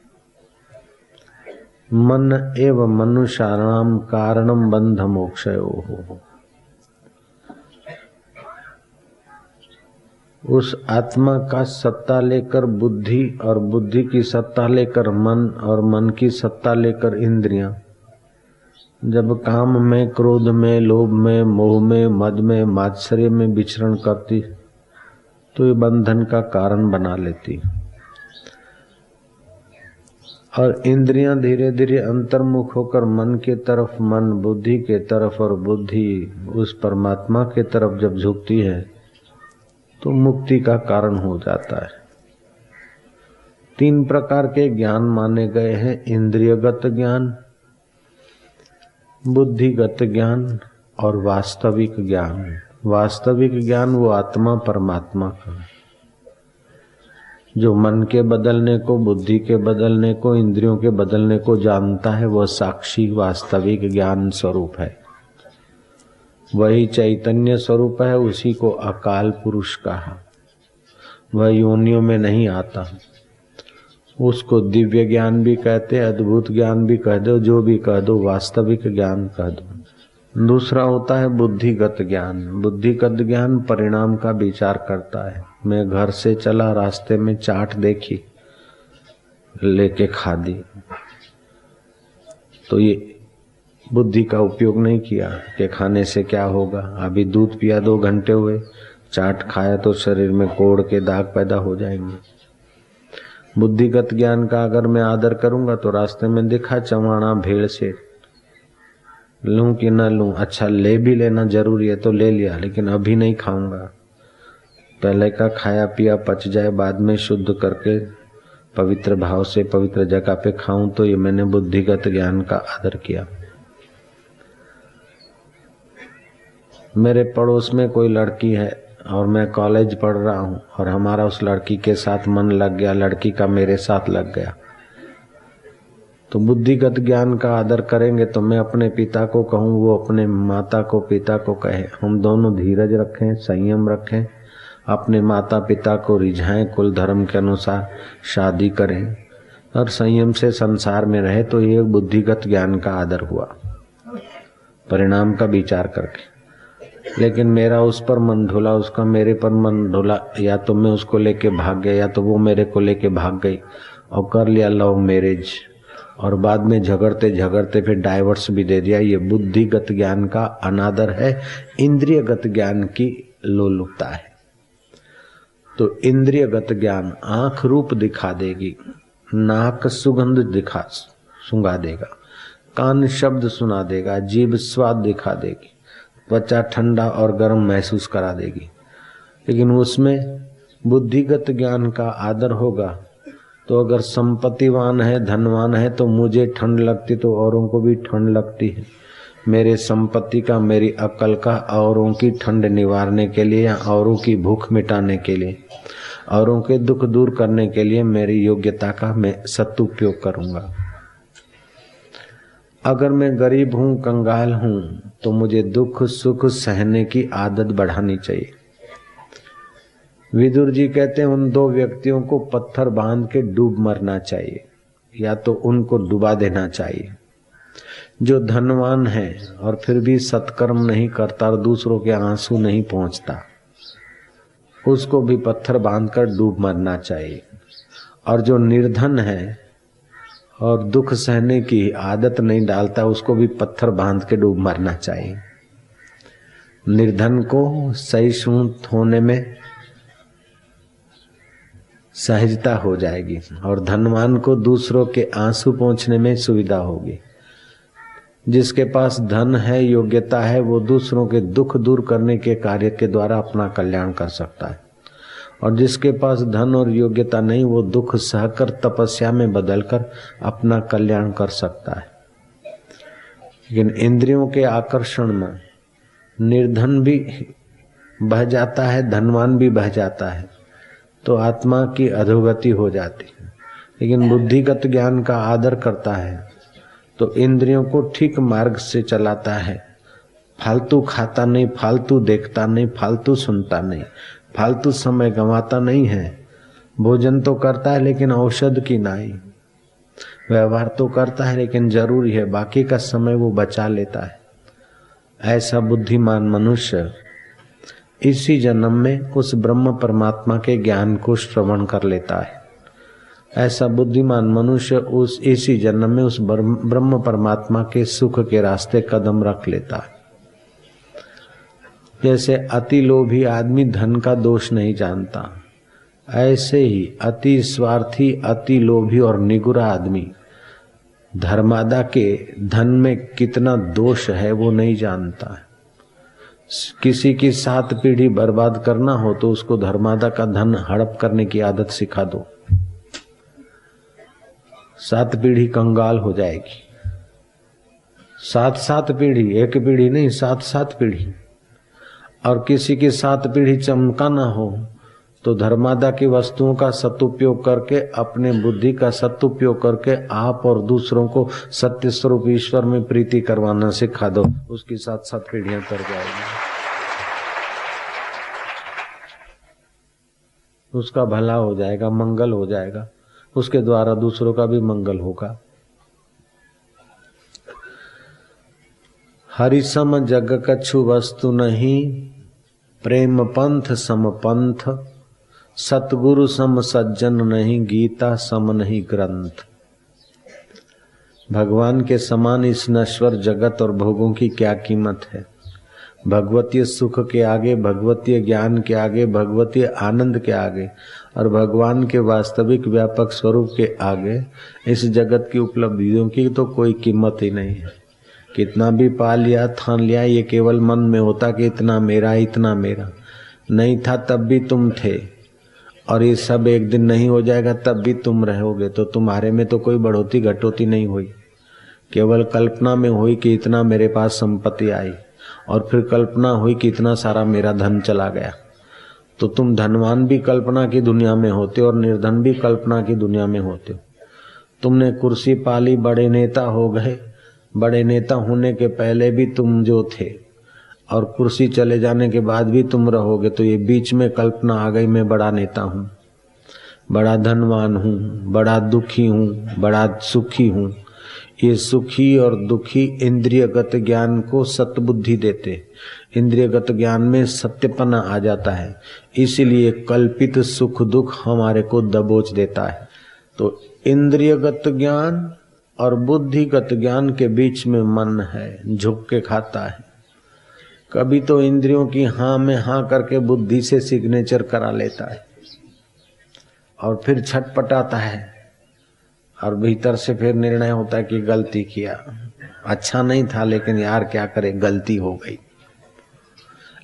मन एव मनुष्याणाम कारणम बंध मोक्ष हो उस आत्मा का सत्ता लेकर बुद्धि और बुद्धि की सत्ता लेकर मन और मन की सत्ता लेकर इंद्रियाँ। जब काम में, क्रोध में, लोभ में, मोह में, मद में, मात्सर्य में विचरण करती तो ये बंधन का कारण बना लेती। और इंद्रियाँ धीरे धीरे अंतर्मुख होकर मन के तरफ़, मन बुद्धि के तरफ़ और बुद्धि उस परमात्मा के तरफ़ जब झुकती है तो मुक्ति का कारण हो जाता है। तीन प्रकार के ज्ञान माने गए हैं, इंद्रियगत ज्ञान, बुद्धिगत ज्ञान और वास्तविक ज्ञान। वास्तविक ज्ञान वो आत्मा परमात्मा का जो मन के बदलने को, बुद्धि के बदलने को, इंद्रियों के बदलने को जानता है, वह साक्षी वास्तविक ज्ञान स्वरूप है। वही चैतन्य स्वरूप है, उसी को अकाल पुरुष कहा। वह योनियों में नहीं आता। उसको दिव्य ज्ञान भी कहते, अद्भुत ज्ञान भी कह दो, जो भी कह दो, वास्तविक ज्ञान कह दो। दूसरा होता है बुद्धिगत ज्ञान। बुद्धिगत ज्ञान परिणाम का विचार करता है। मैं घर से चला, रास्ते में चाट देखी, लेके खा दी तो ये बुद्धि का उपयोग नहीं किया कि खाने से क्या होगा। अभी दूध पिया दो घंटे हुए, चाट खाया तो शरीर में कोड़ के दाग पैदा हो जाएँगे। बुद्धिगत ज्ञान का अगर मैं आदर करूँगा तो रास्ते में दिखा चवाणा भेड़ से लूँ कि न लूँ अच्छा ले भी लेना ज़रूरी है तो ले लिया, लेकिन अभी नहीं खाऊँगा। पहले का खाया पिया पच जाए, बाद में शुद्ध करके पवित्र भाव से पवित्र जगह पे खाऊं तो ये मैंने बुद्धिगत ज्ञान का आदर किया। मेरे पड़ोस में कोई लड़की है और मैं कॉलेज पढ़ रहा हूँ और हमारा उस लड़की के साथ मन लग गया, लड़की का मेरे साथ लग गया। तो बुद्धिगत ज्ञान का आदर करेंगे तो मैं अपने पिता को कहूँ, वो अपने माता को, पिता को कहे। हम दोनों धीरज रखें, संयम रखें। अपने माता पिता को रिझाएँ, कुल धर्म के अनुसार शादी करें। और संयम से संसार में रहे तो ये बुद्धिगत ज्ञान का आदर हुआ। परिणाम का विचार करके। लेकिन मेरा उस पर मन ढोला उसका मेरे पर मन ढोला या तो मैं उसको लेके भाग गया, या तो वो मेरे को लेके भाग गई। और कर लिया लव मैरिज। और बाद में झगड़ते झगड़ते फिर डाइवर्स भी दे दिया। ये बुद्धिगत ज्ञान का अनादर है। इंद्रियगत ज्ञान की लोलुपता है। तो इंद्रियगत ज्ञान आँख रूप दिखा देगी, नाक सुगंध दिखा सुंगा देगा, कान शब्द सुना देगा, जीभ स्वाद दिखा देगी, त्वचा ठंडा और गर्म महसूस करा देगी। लेकिन उसमें बुद्धिगत ज्ञान का आदर होगा। तो अगर संपत्तिवान है, धनवान है तो मुझे ठंड लगती तो औरों को भी ठंड लगती है। मेरे संपत्ति का, मेरी अकल का, औरों की ठंड निवारने के लिए या औरों की भूख मिटाने के लिए, औरों के दुख दूर करने के लिए मेरी योग्यता का मैं सदुपयोग करूँगा। अगर मैं गरीब हूँ, कंगाल हूँ तो मुझे दुख, सुख सहने की आदत बढ़ानी चाहिए। विदुर जी कहते हैं, उन दो व्यक्तियों को पत्थर बाँध के डूब मरना चाहिए, या तो उनको डुबा देना चाहिए। जो धनवान है और फिर भी सत्कर्म नहीं करता और दूसरों के आँसू नहीं पहुँचता, उसको भी पत्थर बांधकर डूब मरना चाहिए। और जो निर्धन है और दुख सहने की आदत नहीं डालता, उसको भी पत्थर बाँध के डूब मरना चाहिए। निर्धन को सहिष्णु होने में सहजता हो जाएगी और धनवान को दूसरों के आँसू पहुँचने में सुविधा होगी। जिसके पास धन है, योग्यता है, वो दूसरों के दुख दूर करने के कार्य के द्वारा अपना कल्याण कर सकता है। और जिसके पास धन और योग्यता नहीं, वो दुख सहकर तपस्या में बदलकर अपना कल्याण कर सकता है। लेकिन इंद्रियों के आकर्षण में निर्धन भी बह जाता है, धनवान भी बह जाता है तो आत्मा की अधोगति हो जाती है। लेकिन बुद्धिगत ज्ञान का आदर करता है तो इंद्रियों को ठीक मार्ग से चलाता है। फालतू खाता नहीं, फालतू देखता नहीं, फालतू सुनता नहीं, फालतू समय गंवाता नहीं है। भोजन तो करता है, लेकिन औषध की नाई। व्यवहार तो करता है, लेकिन ज़रूरी है, बाकी का समय वो बचा लेता है। ऐसा बुद्धिमान मनुष्य इसी जन्म में उस ब्रह्म परमात्मा के ज्ञान को श्रवण कर लेता है। ऐसा बुद्धिमान मनुष्य उस इसी जन्म में उस ब्रह्म परमात्मा के सुख के रास्ते कदम रख लेता है। जैसे अति लोभी आदमी धन का दोष नहीं जानता, ऐसे ही अति स्वार्थी, अति लोभी और निगुरा आदमी धर्मादा के धन में कितना दोष है वो नहीं जानता है। किसी की सात पीढ़ी बर्बाद करना हो तो उसको धर्मादा का धन हड़प करने की आदत सिखा दो। सात पीढ़ी कंगाल हो जाएगी। सात सात पीढ़ी, एक पीढ़ी नहीं सात सात पीढ़ी। और किसी की सात पीढ़ी चमका ना हो तो धर्मादा की वस्तुओं का सदुपयोग करके, अपने बुद्धि का सदुपयोग करके, आप और दूसरों को सत्य स्वरूप ईश्वर में प्रीति करवाना सिखा दो। उसकी सात सात पीढ़ियाँ कर जाएगी। उसका भला हो जाएगा, मंगल हो जाएगा। उसके द्वारा दूसरों का भी मंगल होगा। हरिसम जग कछु वस्तु नहीं, प्रेम पंथ सम पंथ, सतगुरु सम सज्जन नहीं, गीता सम नहीं ग्रंथ। भगवान के समान इस नश्वर जगत और भोगों की क्या कीमत है? भगवतीय सुख के आगे, भगवतीय ज्ञान के आगे, भगवतीय आनंद के आगे और भगवान के वास्तविक व्यापक स्वरूप के आगे इस जगत की उपलब्धियों की तो कोई कीमत ही नहीं है। कितना भी पा लिया, थान लिया, ये केवल मन में होता कि इतना मेरा इतना मेरा। नहीं था, तब भी तुम थे। और ये सब एक दिन नहीं हो जाएगा, तब भी तुम रहोगे। तो तुम्हारे में तो कोई बढ़ोती घटोती नहीं हुई। केवल कल्पना में हुई कि इतना मेरे पास संपत्ति आई, और फिर कल्पना हुई कि इतना सारा मेरा धन चला गया। तो तुम धनवान भी कल्पना की दुनिया में होते हो और निर्धन भी कल्पना की दुनिया में होते हो। तुमने कुर्सी पाली, बड़े नेता हो गए। बड़े नेता होने के पहले भी तुम जो थे और कुर्सी चले जाने के बाद भी तुम रहोगे तो ये बीच में कल्पना आ गई, मैं बड़ा नेता हूँ। बड़ा धनवान हूँ, बड़ा दुखी हूँ, बड़ा सुखी हूँ। ये सुखी और दुखी इंद्रियगत ज्ञान को सतबुद्धि देते इंद्रियगत ज्ञान में सत्यपना आ जाता है। इसीलिए कल्पित सुख दुख हमारे को दबोच देता है। तो इंद्रियगत ज्ञान और बुद्धिगत ज्ञान के बीच में मन है, झुक के खाता है। कभी तो इंद्रियों की हाँ में हाँ करके बुद्धि से सिग्नेचर करा लेता है। और फिर छटपटाता है। और भीतर से फिर निर्णय होता है कि गलती किया। अच्छा नहीं था, लेकिन यार क्या करे, गलती हो गई।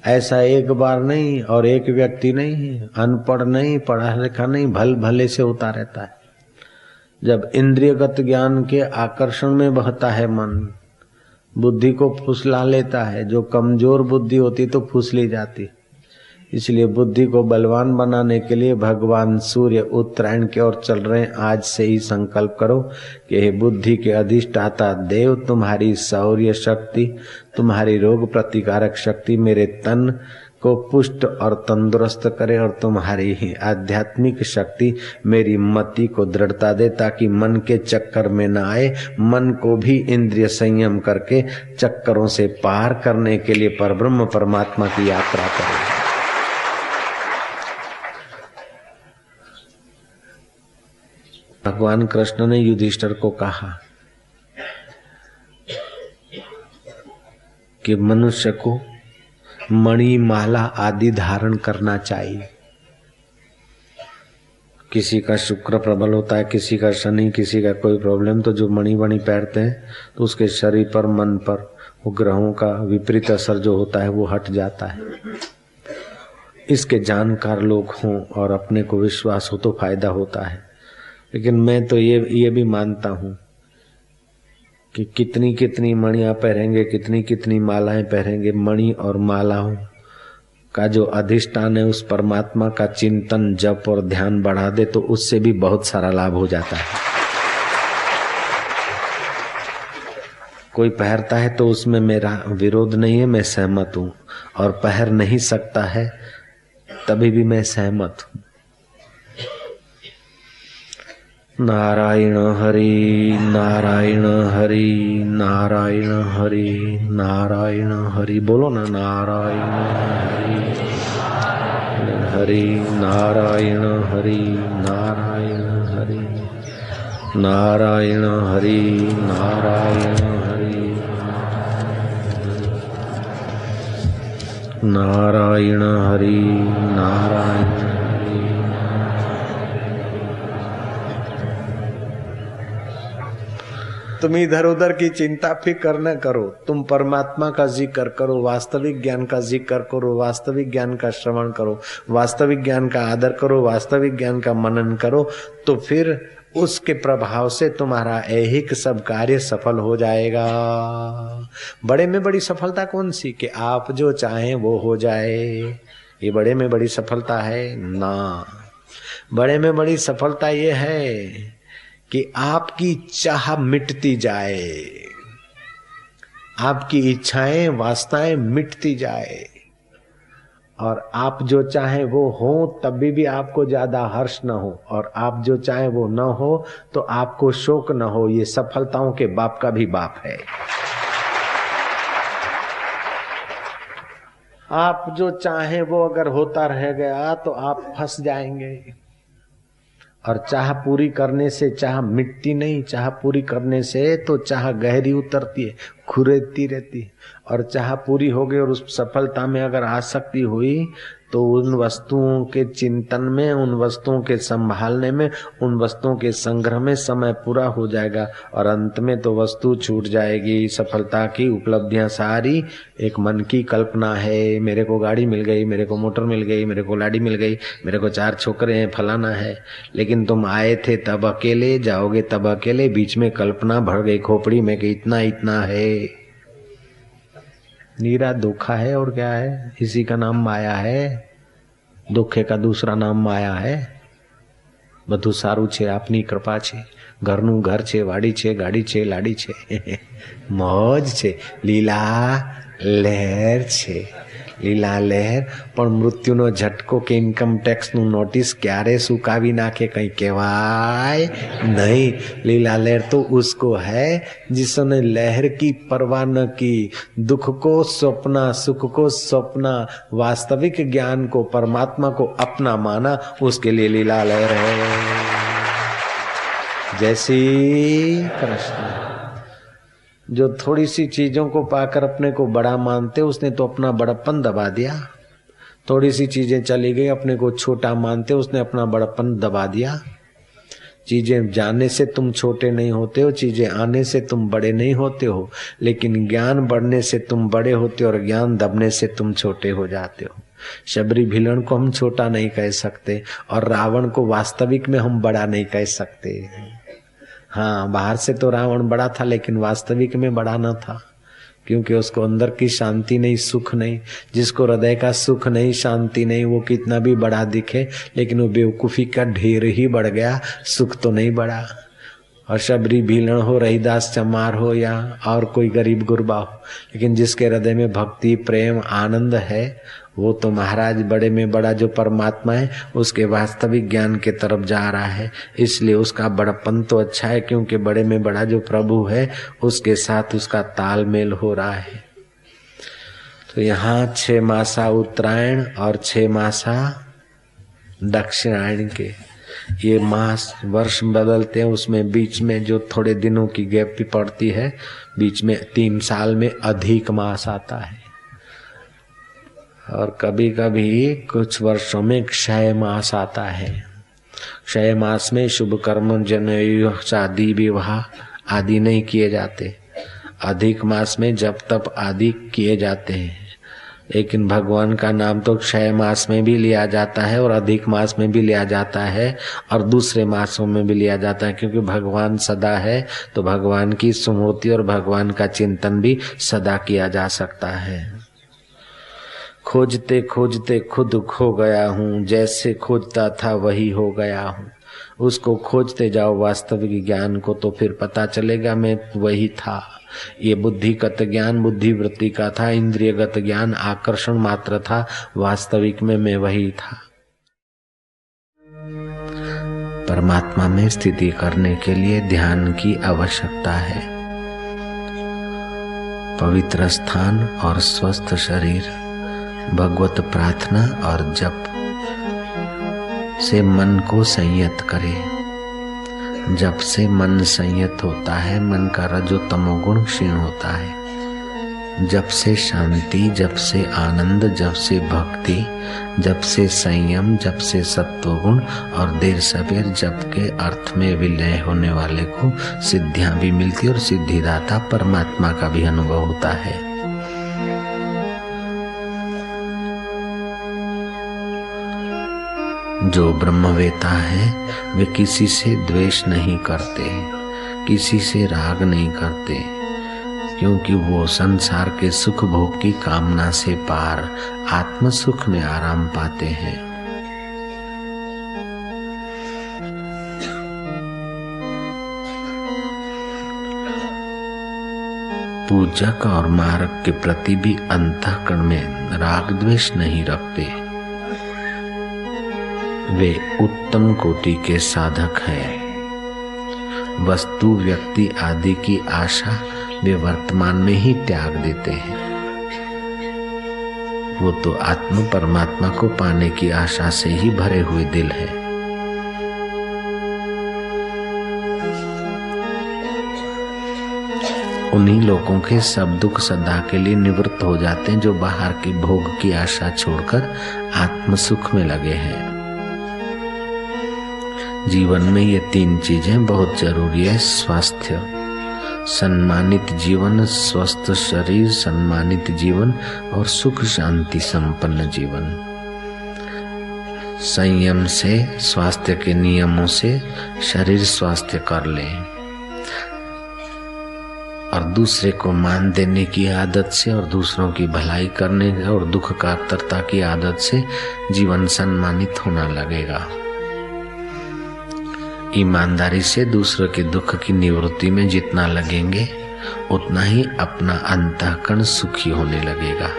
ऐसा एक बार नहीं और एक व्यक्ति नहीं, अनपढ़ नहीं, पढ़ा लिखा नहीं, भल भले से होता रहता है। जब इंद्रियगत ज्ञान के आकर्षण में बहता है मन, बुद्धि को फुसला लेता है। जो कमज़ोर बुद्धि होती तो फुसली जाती। इसलिए बुद्धि को बलवान बनाने के लिए भगवान सूर्य उत्तरायण की ओर चल रहे हैं। आज से ही संकल्प करो कि हे बुद्धि के अधिष्ठाता, देव तुम्हारी शौर्य शक्ति, तुम्हारी रोग प्रतिकारक शक्ति मेरे तन को पुष्ट और तंदुरुस्त करे और तुम्हारी ही आध्यात्मिक शक्ति मेरी मति को दृढ़ता दे ताकि मन के चक्कर में न आए। मन को भी इंद्रिय संयम करके चक्करों से पार करने के लिए परब्रह्म परमात्मा की यात्रा करे। भगवान कृष्ण ने युधिष्ठर को कहा कि मनुष्य को मणि माला आदि धारण करना चाहिए। किसी का शुक्र प्रबल होता है, किसी का शनि, किसी का कोई प्रॉब्लम तो जो मणि वणि पहनते हैं तो उसके शरीर पर, मन पर, वो ग्रहों का विपरीत असर जो होता है, वो हट जाता है। इसके जानकार लोग हों और अपने को विश्वास हो तो फ़ायदा होता है। लेकिन मैं तो ये ये भी मानता हूँ कि कितनी कितनी मणियाँ पहरेंगे, कितनी कितनी मालाएँ पहरेंगे, मणि और मालाओं का जो अधिष्ठान है, उस परमात्मा का चिंतन, जप और ध्यान बढ़ा दे तो उससे भी बहुत सारा लाभ हो जाता है। कोई पहरता है तो उसमें मेरा विरोध नहीं है, मैं सहमत हूँ। और पहर नहीं सकता है, तभी भी मैं सहमत हूँ। नारायण हरि नारायण हरि नारायण हरि नारायण हरि। बोलो ना, नारायण हरि हरि, नारायण हरि नारायण हरि नारायण हरि नारायण हरि। नारायण हरि, नारायण तुम इधर उधर की चिंता फ़िक्र न करो। तुम परमात्मा का ज़िक्र करो, वास्तविक ज्ञान का ज़िक्र करो, वास्तविक ज्ञान का श्रवण करो, वास्तविक ज्ञान का आदर करो, वास्तविक ज्ञान का मनन करो तो फिर उसके प्रभाव से तुम्हारा ऐहिक सब कार्य सफल हो जाएगा। बड़े में बड़ी सफलता कौन सी? कि आप जो चाहें वो हो जाए। ये बड़े में बड़ी सफलता है? ना। बड़े में बड़ी सफलता ये है कि आपकी चाह मिटती जाए, आपकी इच्छाएँ, वास्ताएँ मिटती जाए। और आप जो चाहे वो हो तभी भी आपको ज़्यादा हर्ष न हो। और आप जो चाहे वो न हो तो आपको शोक न हो। ये सफलताओं के बाप का भी बाप है। आप जो चाहे वो अगर होता रह गया तो आप फंस जाएँगे। और चाह पूरी करने से चाह मिटती नहीं, चाह पूरी करने से तो चाह गहरी उतरती है, खुरेती रहती है। और चाह पूरी हो गई और उस सफलता में अगर आसक्ति हुई तो उन वस्तुओं के चिंतन में, उन वस्तुओं के संभालने में, उन वस्तुओं के संग्रह में समय पूरा हो जाएगा और अंत में तो वस्तु छूट जाएगी। सफलता की उपलब्धियाँ सारी। एक मन की कल्पना है, मेरे को गाड़ी मिल गई, मेरे को मोटर मिल गई, मेरे को लाड़ी मिल गई, मेरे को चार छोकरे हैं, फलाना है। लेकिन तुम आए थे तब अकेले, जाओगे तब अकेले, बीच में कल्पना भर गई, खोपड़ी में कि इतना इतना है। नीरा धोखा है और क्या है इसी का नाम माया है દુઃખે કા દૂસરા નામ માયા હે બધું સારું છે આપની કૃપા છે ઘરનું ઘર છે વાડી છે ગાડી છે લાડી છે મોજ છે લીલા લહેર છે लीला लहर લીલા લહેર, પણ મૃત્યુનો ઝટકો કે ઇન્કમ ટેક્સનું નોટિસ ક્યારે ना के कहीं કહેવાય नहीं लीला लहर तो उसको है जिसने लहर की परवाह न की दुख को सपना सुख को सपना वास्तविक ज्ञान को परमात्मा को अपना माना उसके लिए लीला लहर है जय श्री कृष्ण जो थोड़ी सी चीज़ों को पाकर अपने को बड़ा मानते, उसने तो अपना बड़प्पन दबा दिया। थोड़ी सी चीज़ें चली गई, अपने को छोटा मानते, उसने अपना बड़प्पन दबा दिया। चीज़ें जाने से तुम छोटे नहीं होते हो, चीज़ें आने से तुम बड़े नहीं होते हो, लेकिन ज्ञान बढ़ने से तुम बड़े होते हो और ज्ञान दबने से तुम छोटे हो जाते हो। शबरी भिलन को हम छोटा नहीं कह सकते, और रावण को वास्तविक में हम बड़ा नहीं कह सकते। हाँ बाहर से तो रावण बड़ा था, लेकिन वास्तविक में बड़ा न था, क्योंकि उसको अंदर की शांति नहीं, सुख नहीं, जिसको हृदय का सुख नहीं, शांति नहीं, वो कितना भी बड़ा दिखे, लेकिन वो बेवकूफ़ी का ढेर ही बढ़ गया, सुख तो नहीं बढ़ा। और शबरी भीलण हो, रहीदास चमार हो, या और कोई गरीब गुरबा हो, लेकिन जिसके हृदय में भक्ति, प्रेम, आनंद है वो तो महाराज बड़े में बड़ा जो परमात्मा है, उसके वास्तविक ज्ञान के तरफ़ जा रहा है। इसलिए उसका बड़पन तो अच्छा है, क्योंकि बड़े में बड़ा जो प्रभु है, उसके साथ उसका तालमेल हो रहा है। तो यहाँ छह मासा उत्तरायण और छह मासा दक्षिणायण के। ये मास वर्ष बदलते हैं, उसमें बीच में जो थोड़े दिनों की गैप भी पड़ती है, बीच में तीन साल में अधिक मास आता है। और कभी कभी कुछ वर्षों में क्षय मास आता है। क्षय मास में शुभ कर्म जन शादी, विवाह आदि नहीं किए जाते। अधिक मास में जब तप आदि किए जाते हैं। लेकिन भगवान का नाम तो क्षय मास में भी लिया जाता है और अधिक मास में भी लिया जाता है और दूसरे मासों में भी लिया जाता है। क्योंकि भगवान सदा है तो भगवान की स्मृति और भगवान का चिंतन भी सदा किया जा सकता है। खोजते खोजते खुद खो गया हूँ, जैसे खोजता था वही हो गया हूँ। उसको खोजते जाओ वास्तविक ज्ञान को तो फिर पता चलेगा मैं वही था। ये बुद्धिगत ज्ञान बुद्धि वृत्ति का था, इंद्रियगत ज्ञान, आकर्षण मात्र था, वास्तविक में मैं वही था। परमात्मा में स्थिति करने के लिए ध्यान की आवश्यकता है। पवित्र स्थान और स्वस्थ शरीर। भगवत प्रार्थना और जप से मन को संयत करे। जब से मन संयत होता है, मन का रजो तमोगुण क्षीण होता है। जब से शांति जब से आनंद जब से भक्ति जब से संयम जब से सत्वगुण और देर सवेर जब के अर्थ में विलय होने वाले को सिद्धियाँ भी मिलती और सिद्धिदाता परमात्मा का भी अनुभव होता है। जो ब्रह्मवेता है, वे किसी से द्वेष नहीं करते, किसी से राग नहीं करते, क्योंकि वो संसार के सुख भोग की कामना से पार आत्म सुख में आराम पाते हैं। पूजक और मारक के प्रति भी अंतकरण में राग द्वेष नहीं रखते। वे उत्तम कोटि के साधक हैं। वस्तु, व्यक्ति आदि की आशा वे वर्तमान में ही त्याग देते हैं। वो तो आत्म परमात्मा को पाने की आशा से ही भरे हुए दिल है। उन्हीं लोगों के सब दुख सदा के लिए निवृत्त हो जाते हैं जो बाहर की भोग की आशा छोड़कर आत्म सुख में लगे हैं। जीवन में ये तीन चीज़ें बहुत ज़रूरी है, स्वास्थ्य। सम्मानित जीवन, स्वस्थ शरीर, सम्मानित जीवन और सुख, शांति, संपन्न जीवन। संयम से, स्वास्थ्य के नियमों से शरीर स्वास्थ्य कर ले। और दूसरे को मान देने की आदत से और दूसरों की भलाई करने और दुख कातरता की आदत से जीवन सम्मानित होना लगेगा। ईमानदारी से दूसरों के दुख की निवृत्ति में जितना लगेंगे, उतना ही अपना अंतकरण सुखी होने लगेगा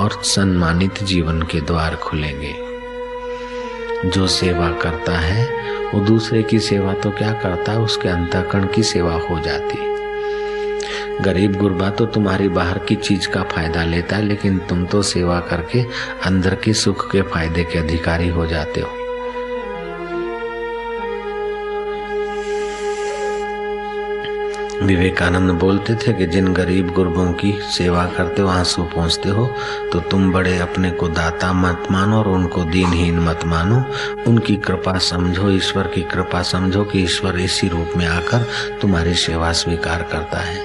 और सम्मानित जीवन के द्वार खुलेंगे। जो सेवा करता है, वो दूसरे की सेवा तो क्या करता? है उसके अंतकरण की सेवा हो जाती। गरीब गुरबा तो तुम्हारी बाहर की चीज़ का फ़ायदा लेता है, लेकिन तुम तो सेवा करके अंदर के सुख के फ़ायदे के अधिकारी हो जाते हो। विवेकानंद बोलते थे कि जिन गरीब गुरबों की सेवा करते हो, आँसू पहुँचते हो तो तुम बड़े अपने को दाता मत मानो और उनको दीनहीन मत मानो। उनकी कृपा समझो, ईश्वर की कृपा समझो कि ईश्वर इसी रूप में आकर तुम्हारी सेवा स्वीकार करता है।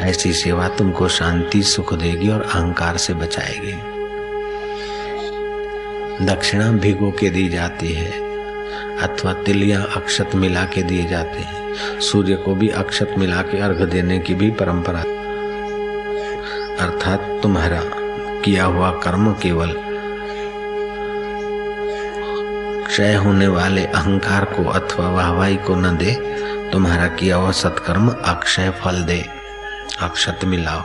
ऐसी सेवा तुमको शांति, सुख देगी और अहंकार से बचाएगी। दक्षिणा भिगो के दी जाती है, अथवा तिलिया अक्षत मिला के दिए जाते हैं। सूर्य को भी अक्षत मिला के अर्घ देने की भी परंपरा। अर्थात तुम्हारा किया हुआ कर्म केवल क्षय होने वाले अहंकार को अथवा वाहवाई को न दे, तुम्हारा किया हुआ सत्कर्म अक्षय फल दे, अक्षत मिलाओ।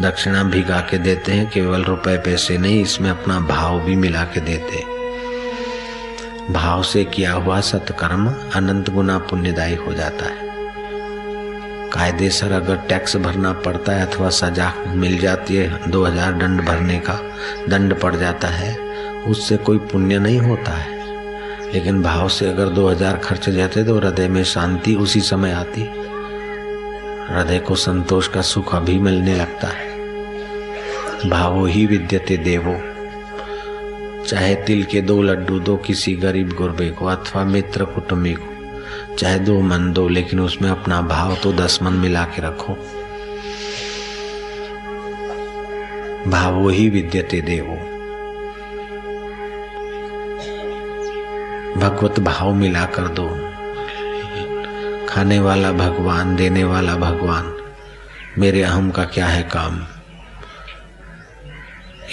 दक्षिणा भिगा के देते हैं, केवल रुपए पैसे नहीं, इसमें अपना भाव भी मिला के देते हैं। भाव से किया हुआ सत्कर्म अनंत गुना पुण्यदायी हो जाता है। कायदे सर अगर टैक्स भरना पड़ता है अथवा सजा मिल जाती है, दो हज़ार दंड भरने का दंड पड़ जाता है, उससे कोई पुण्य नहीं होता है। लेकिन भाव से अगर दो हज़ार खर्च जाते तो हृदय में शांति उसी समय आती। हृदय को संतोष का सुख अभी मिलने लगता है। भावो ही विद्यते देवो। चाहे तिल के दो लड्डू दो किसी गरीब गुरबे को अथवा मित्र कुटुंबी को, चाहे दो मन दो, लेकिन उसमें अपना भाव तो दस मन मिला के रखो। भावो ही विद्यते देवो। भगवत भाव मिला कर दो। खाने वाला भगवान, देने वाला भगवान, मेरे अहम का क्या है काम?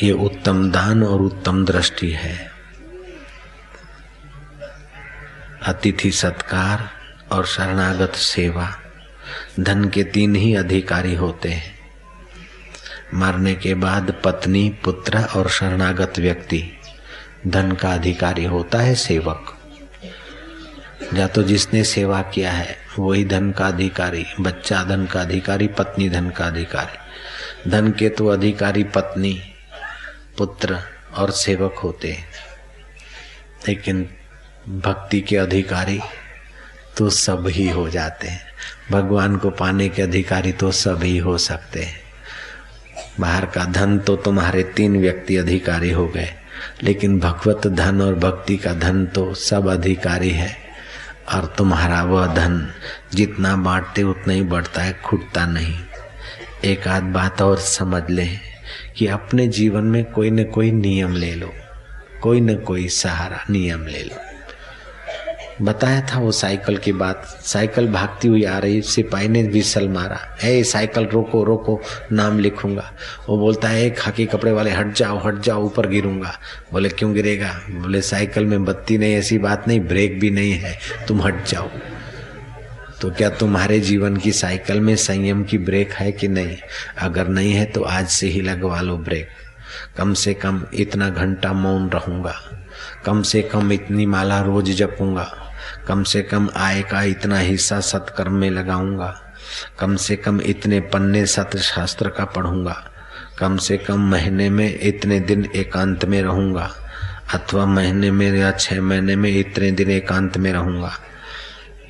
ये उत्तम दान और उत्तम दृष्टि है। अतिथि सत्कार और शरणागत सेवा धन के तीन ही अधिकारी होते हैं। मरने के बाद पत्नी, पुत्र और शरणागत व्यक्ति धन का अधिकारी होता है सेवक। या तो जिसने सेवा किया है, वही धन का अधिकारी, बच्चा धन का अधिकारी, पत्नी धन का अधिकारी। धन के तो अधिकारी पत्नी पुत्र और सेवक होते हैं। लेकिन भक्ति के अधिकारी तो सब ही हो जाते हैं। भगवान को पाने के अधिकारी तो सभी हो सकते हैं। बाहर का धन तो तुम्हारे तीन व्यक्ति अधिकारी हो गए, लेकिन भगवत धन और भक्ति का धन तो सब अधिकारी है। और तुम्हारा वह धन जितना बांटते उतना ही बढ़ता है, खुटता नहीं। एक आध बात और समझ लें। कि अपने जीवन में कोई न कोई नियम ले लो, कोई न कोई सहारा, नियम ले लो। बताया था वो साइकिल की बात, साइकिल भागती हुई आ रही, सिपाही ने विसल मारा। है साइकिल, रोको रोको, नाम लिखूँगा। वो बोलता है खाकी कपड़े वाले, हट जाओ हट जाओ, ऊपर गिरूँगा। बोले, क्यों गिरेगा? बोले, साइकिल में बत्ती नहीं, ऐसी बात नहीं, ब्रेक भी नहीं है, तुम हट जाओ। तो क्या तुम्हारे जीवन की साइकिल में संयम की ब्रेक है कि नहीं? अगर नहीं है तो आज से ही लगवा लो ब्रेक। कम से कम इतना घंटा मौन रहूँगा। कम से कम इतनी माला रोज जपूँगा। कम से कम आय का इतना हिस्सा सत्कर्म में लगाऊँगा। कम से कम इतने पन्ने सत्र शास्त्र का पढ़ूँगा। कम से कम महीने में इतने दिन एकांत में रहूँगा। अथवा महीने में या छह महीने में इतने दिन एकांत में रहूँगा।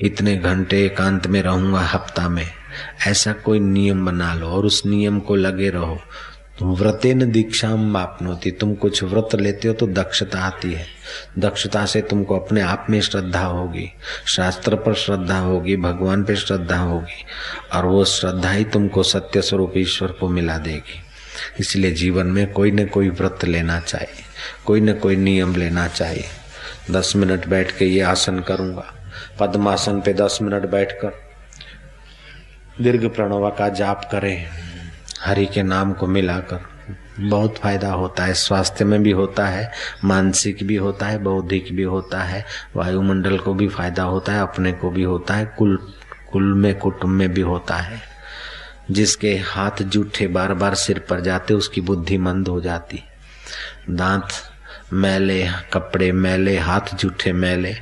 इतने घंटे एकांत में रहूँगा हफ़्ता में। ऐसा कोई नियम बना लो और उस नियम को लगे रहो। तुम व्रतेन दीक्षा मापनोती, तुम कुछ व्रत लेते हो तो दक्षता आती है। दक्षता से तुमको अपने आप में श्रद्धा होगी। शास्त्र पर श्रद्धा होगी, भगवान पे श्रद्धा होगी, और वो श्रद्धा ही तुमको सत्य स्वरूप ईश्वर को मिला देगी। इसलिए जीवन में कोई न कोई व्रत लेना चाहिए, कोई न कोई नियम लेना चाहिए। दस मिनट बैठ के ये आसन करूँगा। पद्मासन पे दस मिनट बैठकर दीर्घ प्रणवा का जाप करें। हरि के नाम को मिलाकर। बहुत फ़ायदा होता है। स्वास्थ्य में भी होता है, मानसिक भी होता है, बौद्धिक भी होता है, वायुमंडल को भी फ़ायदा होता है, अपने को भी होता है, कुल कुल में, कुटुंब में भी होता है। जिसके हाथ जूठे बार बार सिर पर जाते, उसकी बुद्धि मंद हो जाती। दांत मैले, कपड़े मैले, हाथ जूठे मैले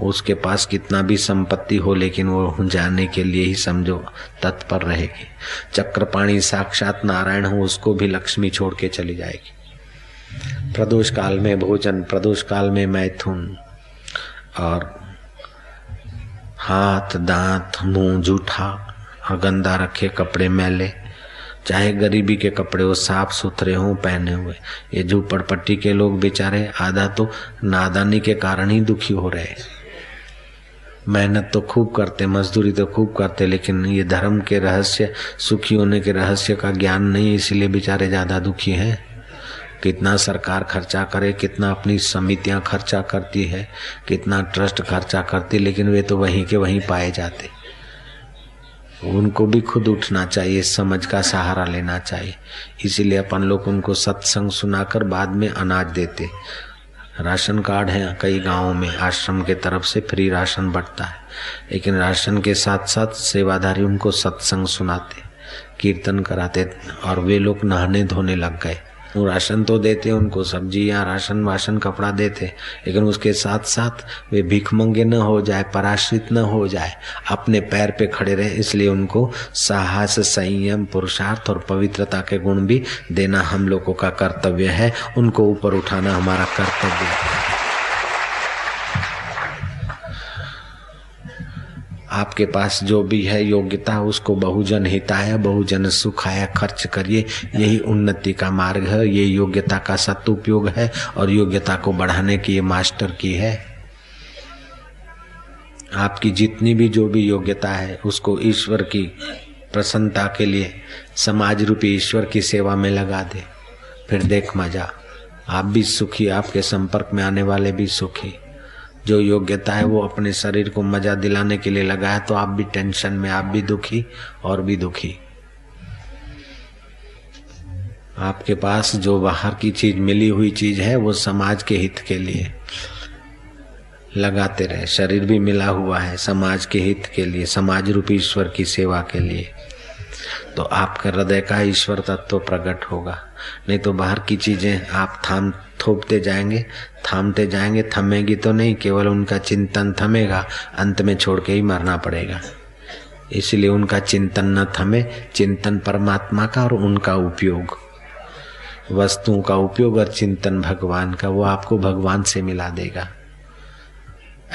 उसके पास कितना भी संपत्ति हो, लेकिन वो जाने के लिए ही समझो, तत्पर रहेगी। चक्रपाणी साक्षात नारायण हो, उसको भी लक्ष्मी छोड़ के चली जाएगी। प्रदोष काल में भोजन, प्रदोष काल में मैथुन, और हाथ, दांत, मुँह, जूठा और गंदा रखे कपड़े मैले, चाहे गरीबी के कपड़े हो, साफ़ सुथरे हों, पहने हुए। ये झूपड़पट्टी के लोग बेचारे, आधा तो नादानी के कारण ही दुखी हो रहे हैं। मेहनत तो खूब करते, मजदूरी तो खूब करते, लेकिन ये धर्म के रहस्य, सुखी होने के रहस्य का ज्ञान नहीं, इसलिए बेचारे ज़्यादा दुखी हैं। कितना सरकार खर्चा करे, कितना अपनी समितियाँ खर्चा करती है, कितना ट्रस्ट खर्चा करती, लेकिन वे तो वहीं के वहीं पाए जाते। उनको भी खुद उठना चाहिए, समझ का सहारा लेना चाहिए। इसीलिए अपन लोग उनको सत्संग सुनाकर बाद में अनाज देते। राशन कार्ड है, कई गाँवों में आश्रम के तरफ़ से फ्री राशन बढ़ता है। लेकिन राशन के साथ साथ सेवाधारी उनको सत्संग सुनाते, कीर्तन कराते और वे लोग नहाने धोने लग गए। वो राशन तो देते, उनको सब्ज़ी या राशन वाशन, कपड़ा देते, लेकिन उसके साथ साथ वे भिखमंगे न हो जाए, पराश्रित न हो जाए, अपने पैर पे खड़े रहे, इसलिए उनको साहस, संयम, पुरुषार्थ और पवित्रता के गुण भी देना हम लोगों का कर्तव्य है। उनको ऊपर उठाना हमारा कर्तव्य है। आपके पास जो भी है योग्यता, उसको बहुजन हिताय, बहुजन सुखाय, खर्च करिए। यही उन्नति का मार्ग है, ये योग्यता का सदुपयोग है और योग्यता को बढ़ाने की ये मास्टर की है। आपकी जितनी भी जो भी योग्यता है, उसको ईश्वर की प्रसन्नता के लिए समाज रूपी ईश्वर की सेवा में लगा दे। फिर देख मज़ा, आप भी सुखी, आपके संपर्क में आने वाले भी सुखी। जो योग्यता है वो अपने शरीर को मज़ा दिलाने के लिए लगा है तो आप भी टेंशन में, आप भी दुखी और भी दुखी। आपके पास जो बाहर की चीज़, मिली हुई चीज़ है, वो समाज के हित के लिए लगाते रहे। शरीर भी मिला हुआ है समाज के हित के लिए समाज रूपी ईश्वर की सेवा के लिए। तो आपका हृदय का ईश्वर तत्व प्रकट होगा। नहीं तो बाहर की चीज़ें आप थाम, थोपते जाएँगे थामते जाएँगे, थमेगी तो नहीं, केवल उनका चिंतन थमेगा, अंत में छोड़ के ही मरना पड़ेगा। इसलिए उनका चिंतन न थमे, चिंतन परमात्मा का और उनका उपयोग। वस्तुओं का उपयोग और चिंतन भगवान का, वो आपको भगवान से मिला देगा।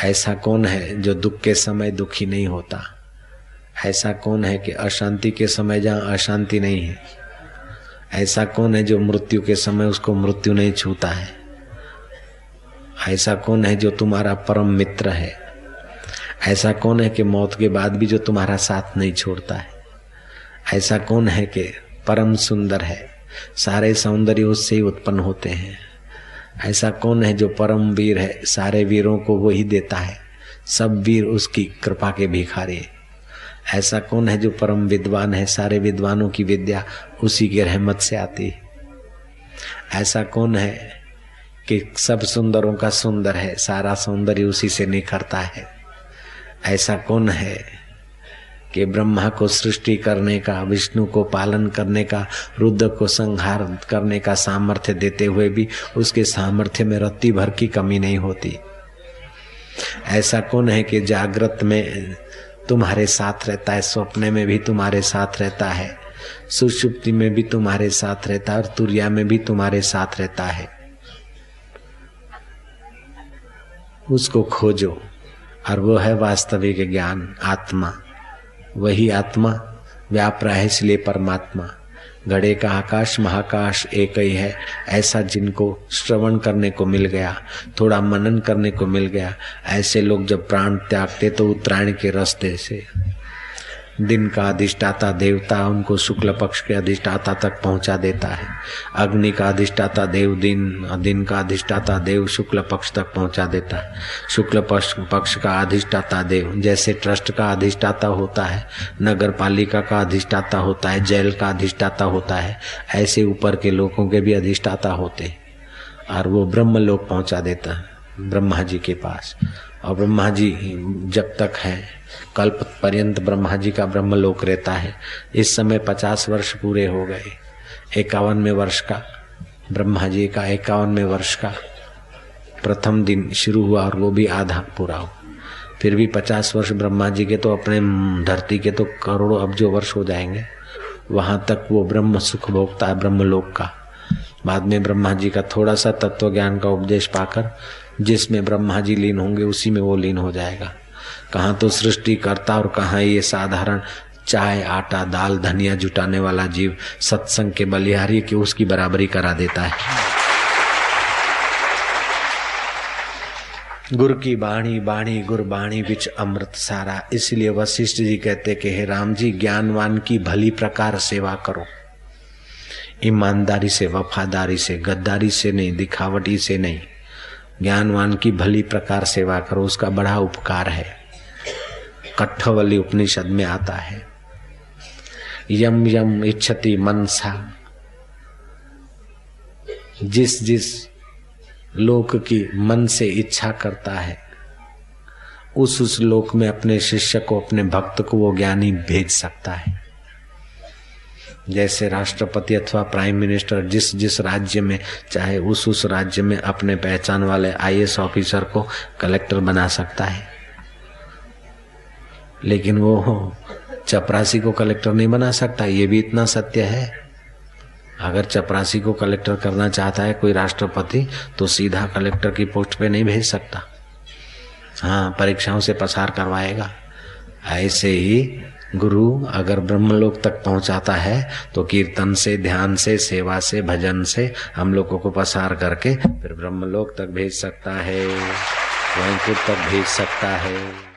ऐसा कौन है जो दुख के समय दुखी नहीं होता? ऐसा कौन है कि अशांति के समय जहाँ अशांति नहीं है? ऐसा कौन है जो मृत्यु के समय उसको मृत्यु नहीं छूता है? ऐसा कौन है जो तुम्हारा परम मित्र है? ऐसा कौन है कि मौत के बाद भी जो तुम्हारा साथ नहीं छोड़ता है? ऐसा कौन है कि परम सुंदर है? सारे सौंदर्य उससे ही उत्पन्न होते हैं। ऐसा कौन है जो परम वीर है? सारे वीरों को वही देता है। सब वीर उसकी कृपा के भिखारी ऐसा कौन है जो परम विद्वान है? सारे विद्वानों की विद्या उसी के रहमत से आती है। ऐसा कौन है कि सब सुंदरों का सुंदर है, सारा सौंदर्य उसी से निखरता है। ऐसा कौन है कि ब्रह्मा को सृष्टि करने का, विष्णु को पालन करने का, रुद्र को संहार करने का सामर्थ्य देते हुए भी उसके सामर्थ्य में रत्ती भर की कमी नहीं होती? ऐसा कौन है कि जागृत में तुम्हारे साथ रहता है, स्वप्न में भी तुम्हारे साथ रहता है, सुषुप्ति में भी तुम्हारे साथ रहता है और तुरिया में भी तुम्हारे साथ रहता है? उसको खोजो और वो है वास्तविक ज्ञान, आत्मा। वही आत्मा व्याप रहा है इसलिए परमात्मा। घड़े का आकाश, महाकाश एक ही है। ऐसा जिनको श्रवण करने को मिल गया, थोड़ा मनन करने को मिल गया, ऐसे लोग जब प्राण त्यागते तो उत्तरायण के रास्ते से दिन का अधिष्ठाता देवता उनको शुक्ल पक्ष के अधिष्ठाता तक पहुँचा देता है। अग्नि का अधिष्ठाता देव दिन दिन का अधिष्ठाता देव शुक्ल पक्ष तक पहुँचा देता है। शुक्ल पक्ष पक्ष का अधिष्ठाता देव, जैसे ट्रस्ट का अधिष्ठाता होता है नगर पालिका का अधिष्ठाता होता है, जेल का अधिष्ठाता होता है, ऐसे ऊपर के लोगों के भी अधिष्ठाता होते हैं। और वो ब्रह्म लोग पहुँचा देता है, ब्रह्मा जी के पास। और ब्रह्मा जी जब तक है कल्प पर्यंत ब्रह्मा जी का ब्रह्मलोक रहता है। इस समय पचास वर्ष पूरे हो गए। इक्यावनवे वर्ष का। ब्रह्मा जी का इक्यावनवे वर्ष का। प्रथम दिन शुरू हुआ और वो भी आधा पूरा हो। फिर भी पचास वर्ष ब्रह्मा जी के तो अपने धरती के तो करोड़ों अब्जो वर्ष हो जाएँगे, वहाँ तक वो ब्रह्म सुख भोगता है ब्रह्मलोक का। बाद में ब्रह्मा जी का थोड़ा सा तत्व ज्ञान का उपदेश पाकर, जिसमें ब्रह्मा जी लीन होंगे, उसी में वो लीन हो जाएगा। कहाँ तो सृष्टि करता और कहाँ ये साधारण चाय, आटा, दाल, धनिया जुटाने वाला जीव सत्संग के बलिहारी की उसकी बराबरी करा देता है। गुर की बाणी बाणी, गुर बाणी बिच अमृत सारा। इसलिए वशिष्ठ जी कहते कि हे राम जी, ज्ञानवान की भली प्रकार सेवा करो। ईमानदारी से, वफादारी से, गद्दारी से नहीं, दिखावटी से नहीं। ज्ञानवान की भली प्रकार सेवा करो, उसका बड़ा उपकार है। कठवली उपनिषद में आता है। यम यम इच्छति मनसा। जिस जिस लोक की मन से इच्छा करता है, उस उस लोक में अपने शिष्य को, अपने भक्त को वो ज्ञानी भेज सकता है। जैसे राष्ट्रपति अथवा प्राइम मिनिस्टर जिस जिस राज्य में, चाहे उस उस राज्य में अपने पहचान वाले आईएएस ऑफिसर को कलेक्टर बना सकता है। लेकिन वो चपरासी को कलेक्टर नहीं बना सकता, ये भी इतना सत्य है। अगर चपरासी को कलेक्टर करना चाहता है कोई राष्ट्रपति तो सीधा कलेक्टर की पोस्ट पे नहीं भेज सकता। हाँ परीक्षाओं से पसार करवाएगा। ऐसे ही गुरु अगर ब्रह्मलोक तक पहुंचाता है तो कीर्तन से, ध्यान से, सेवा से, भजन से हम लोगों को पसार करके फिर ब्रह्मलोक तक भेज सकता है वैकुंठ तक भेज सकता है।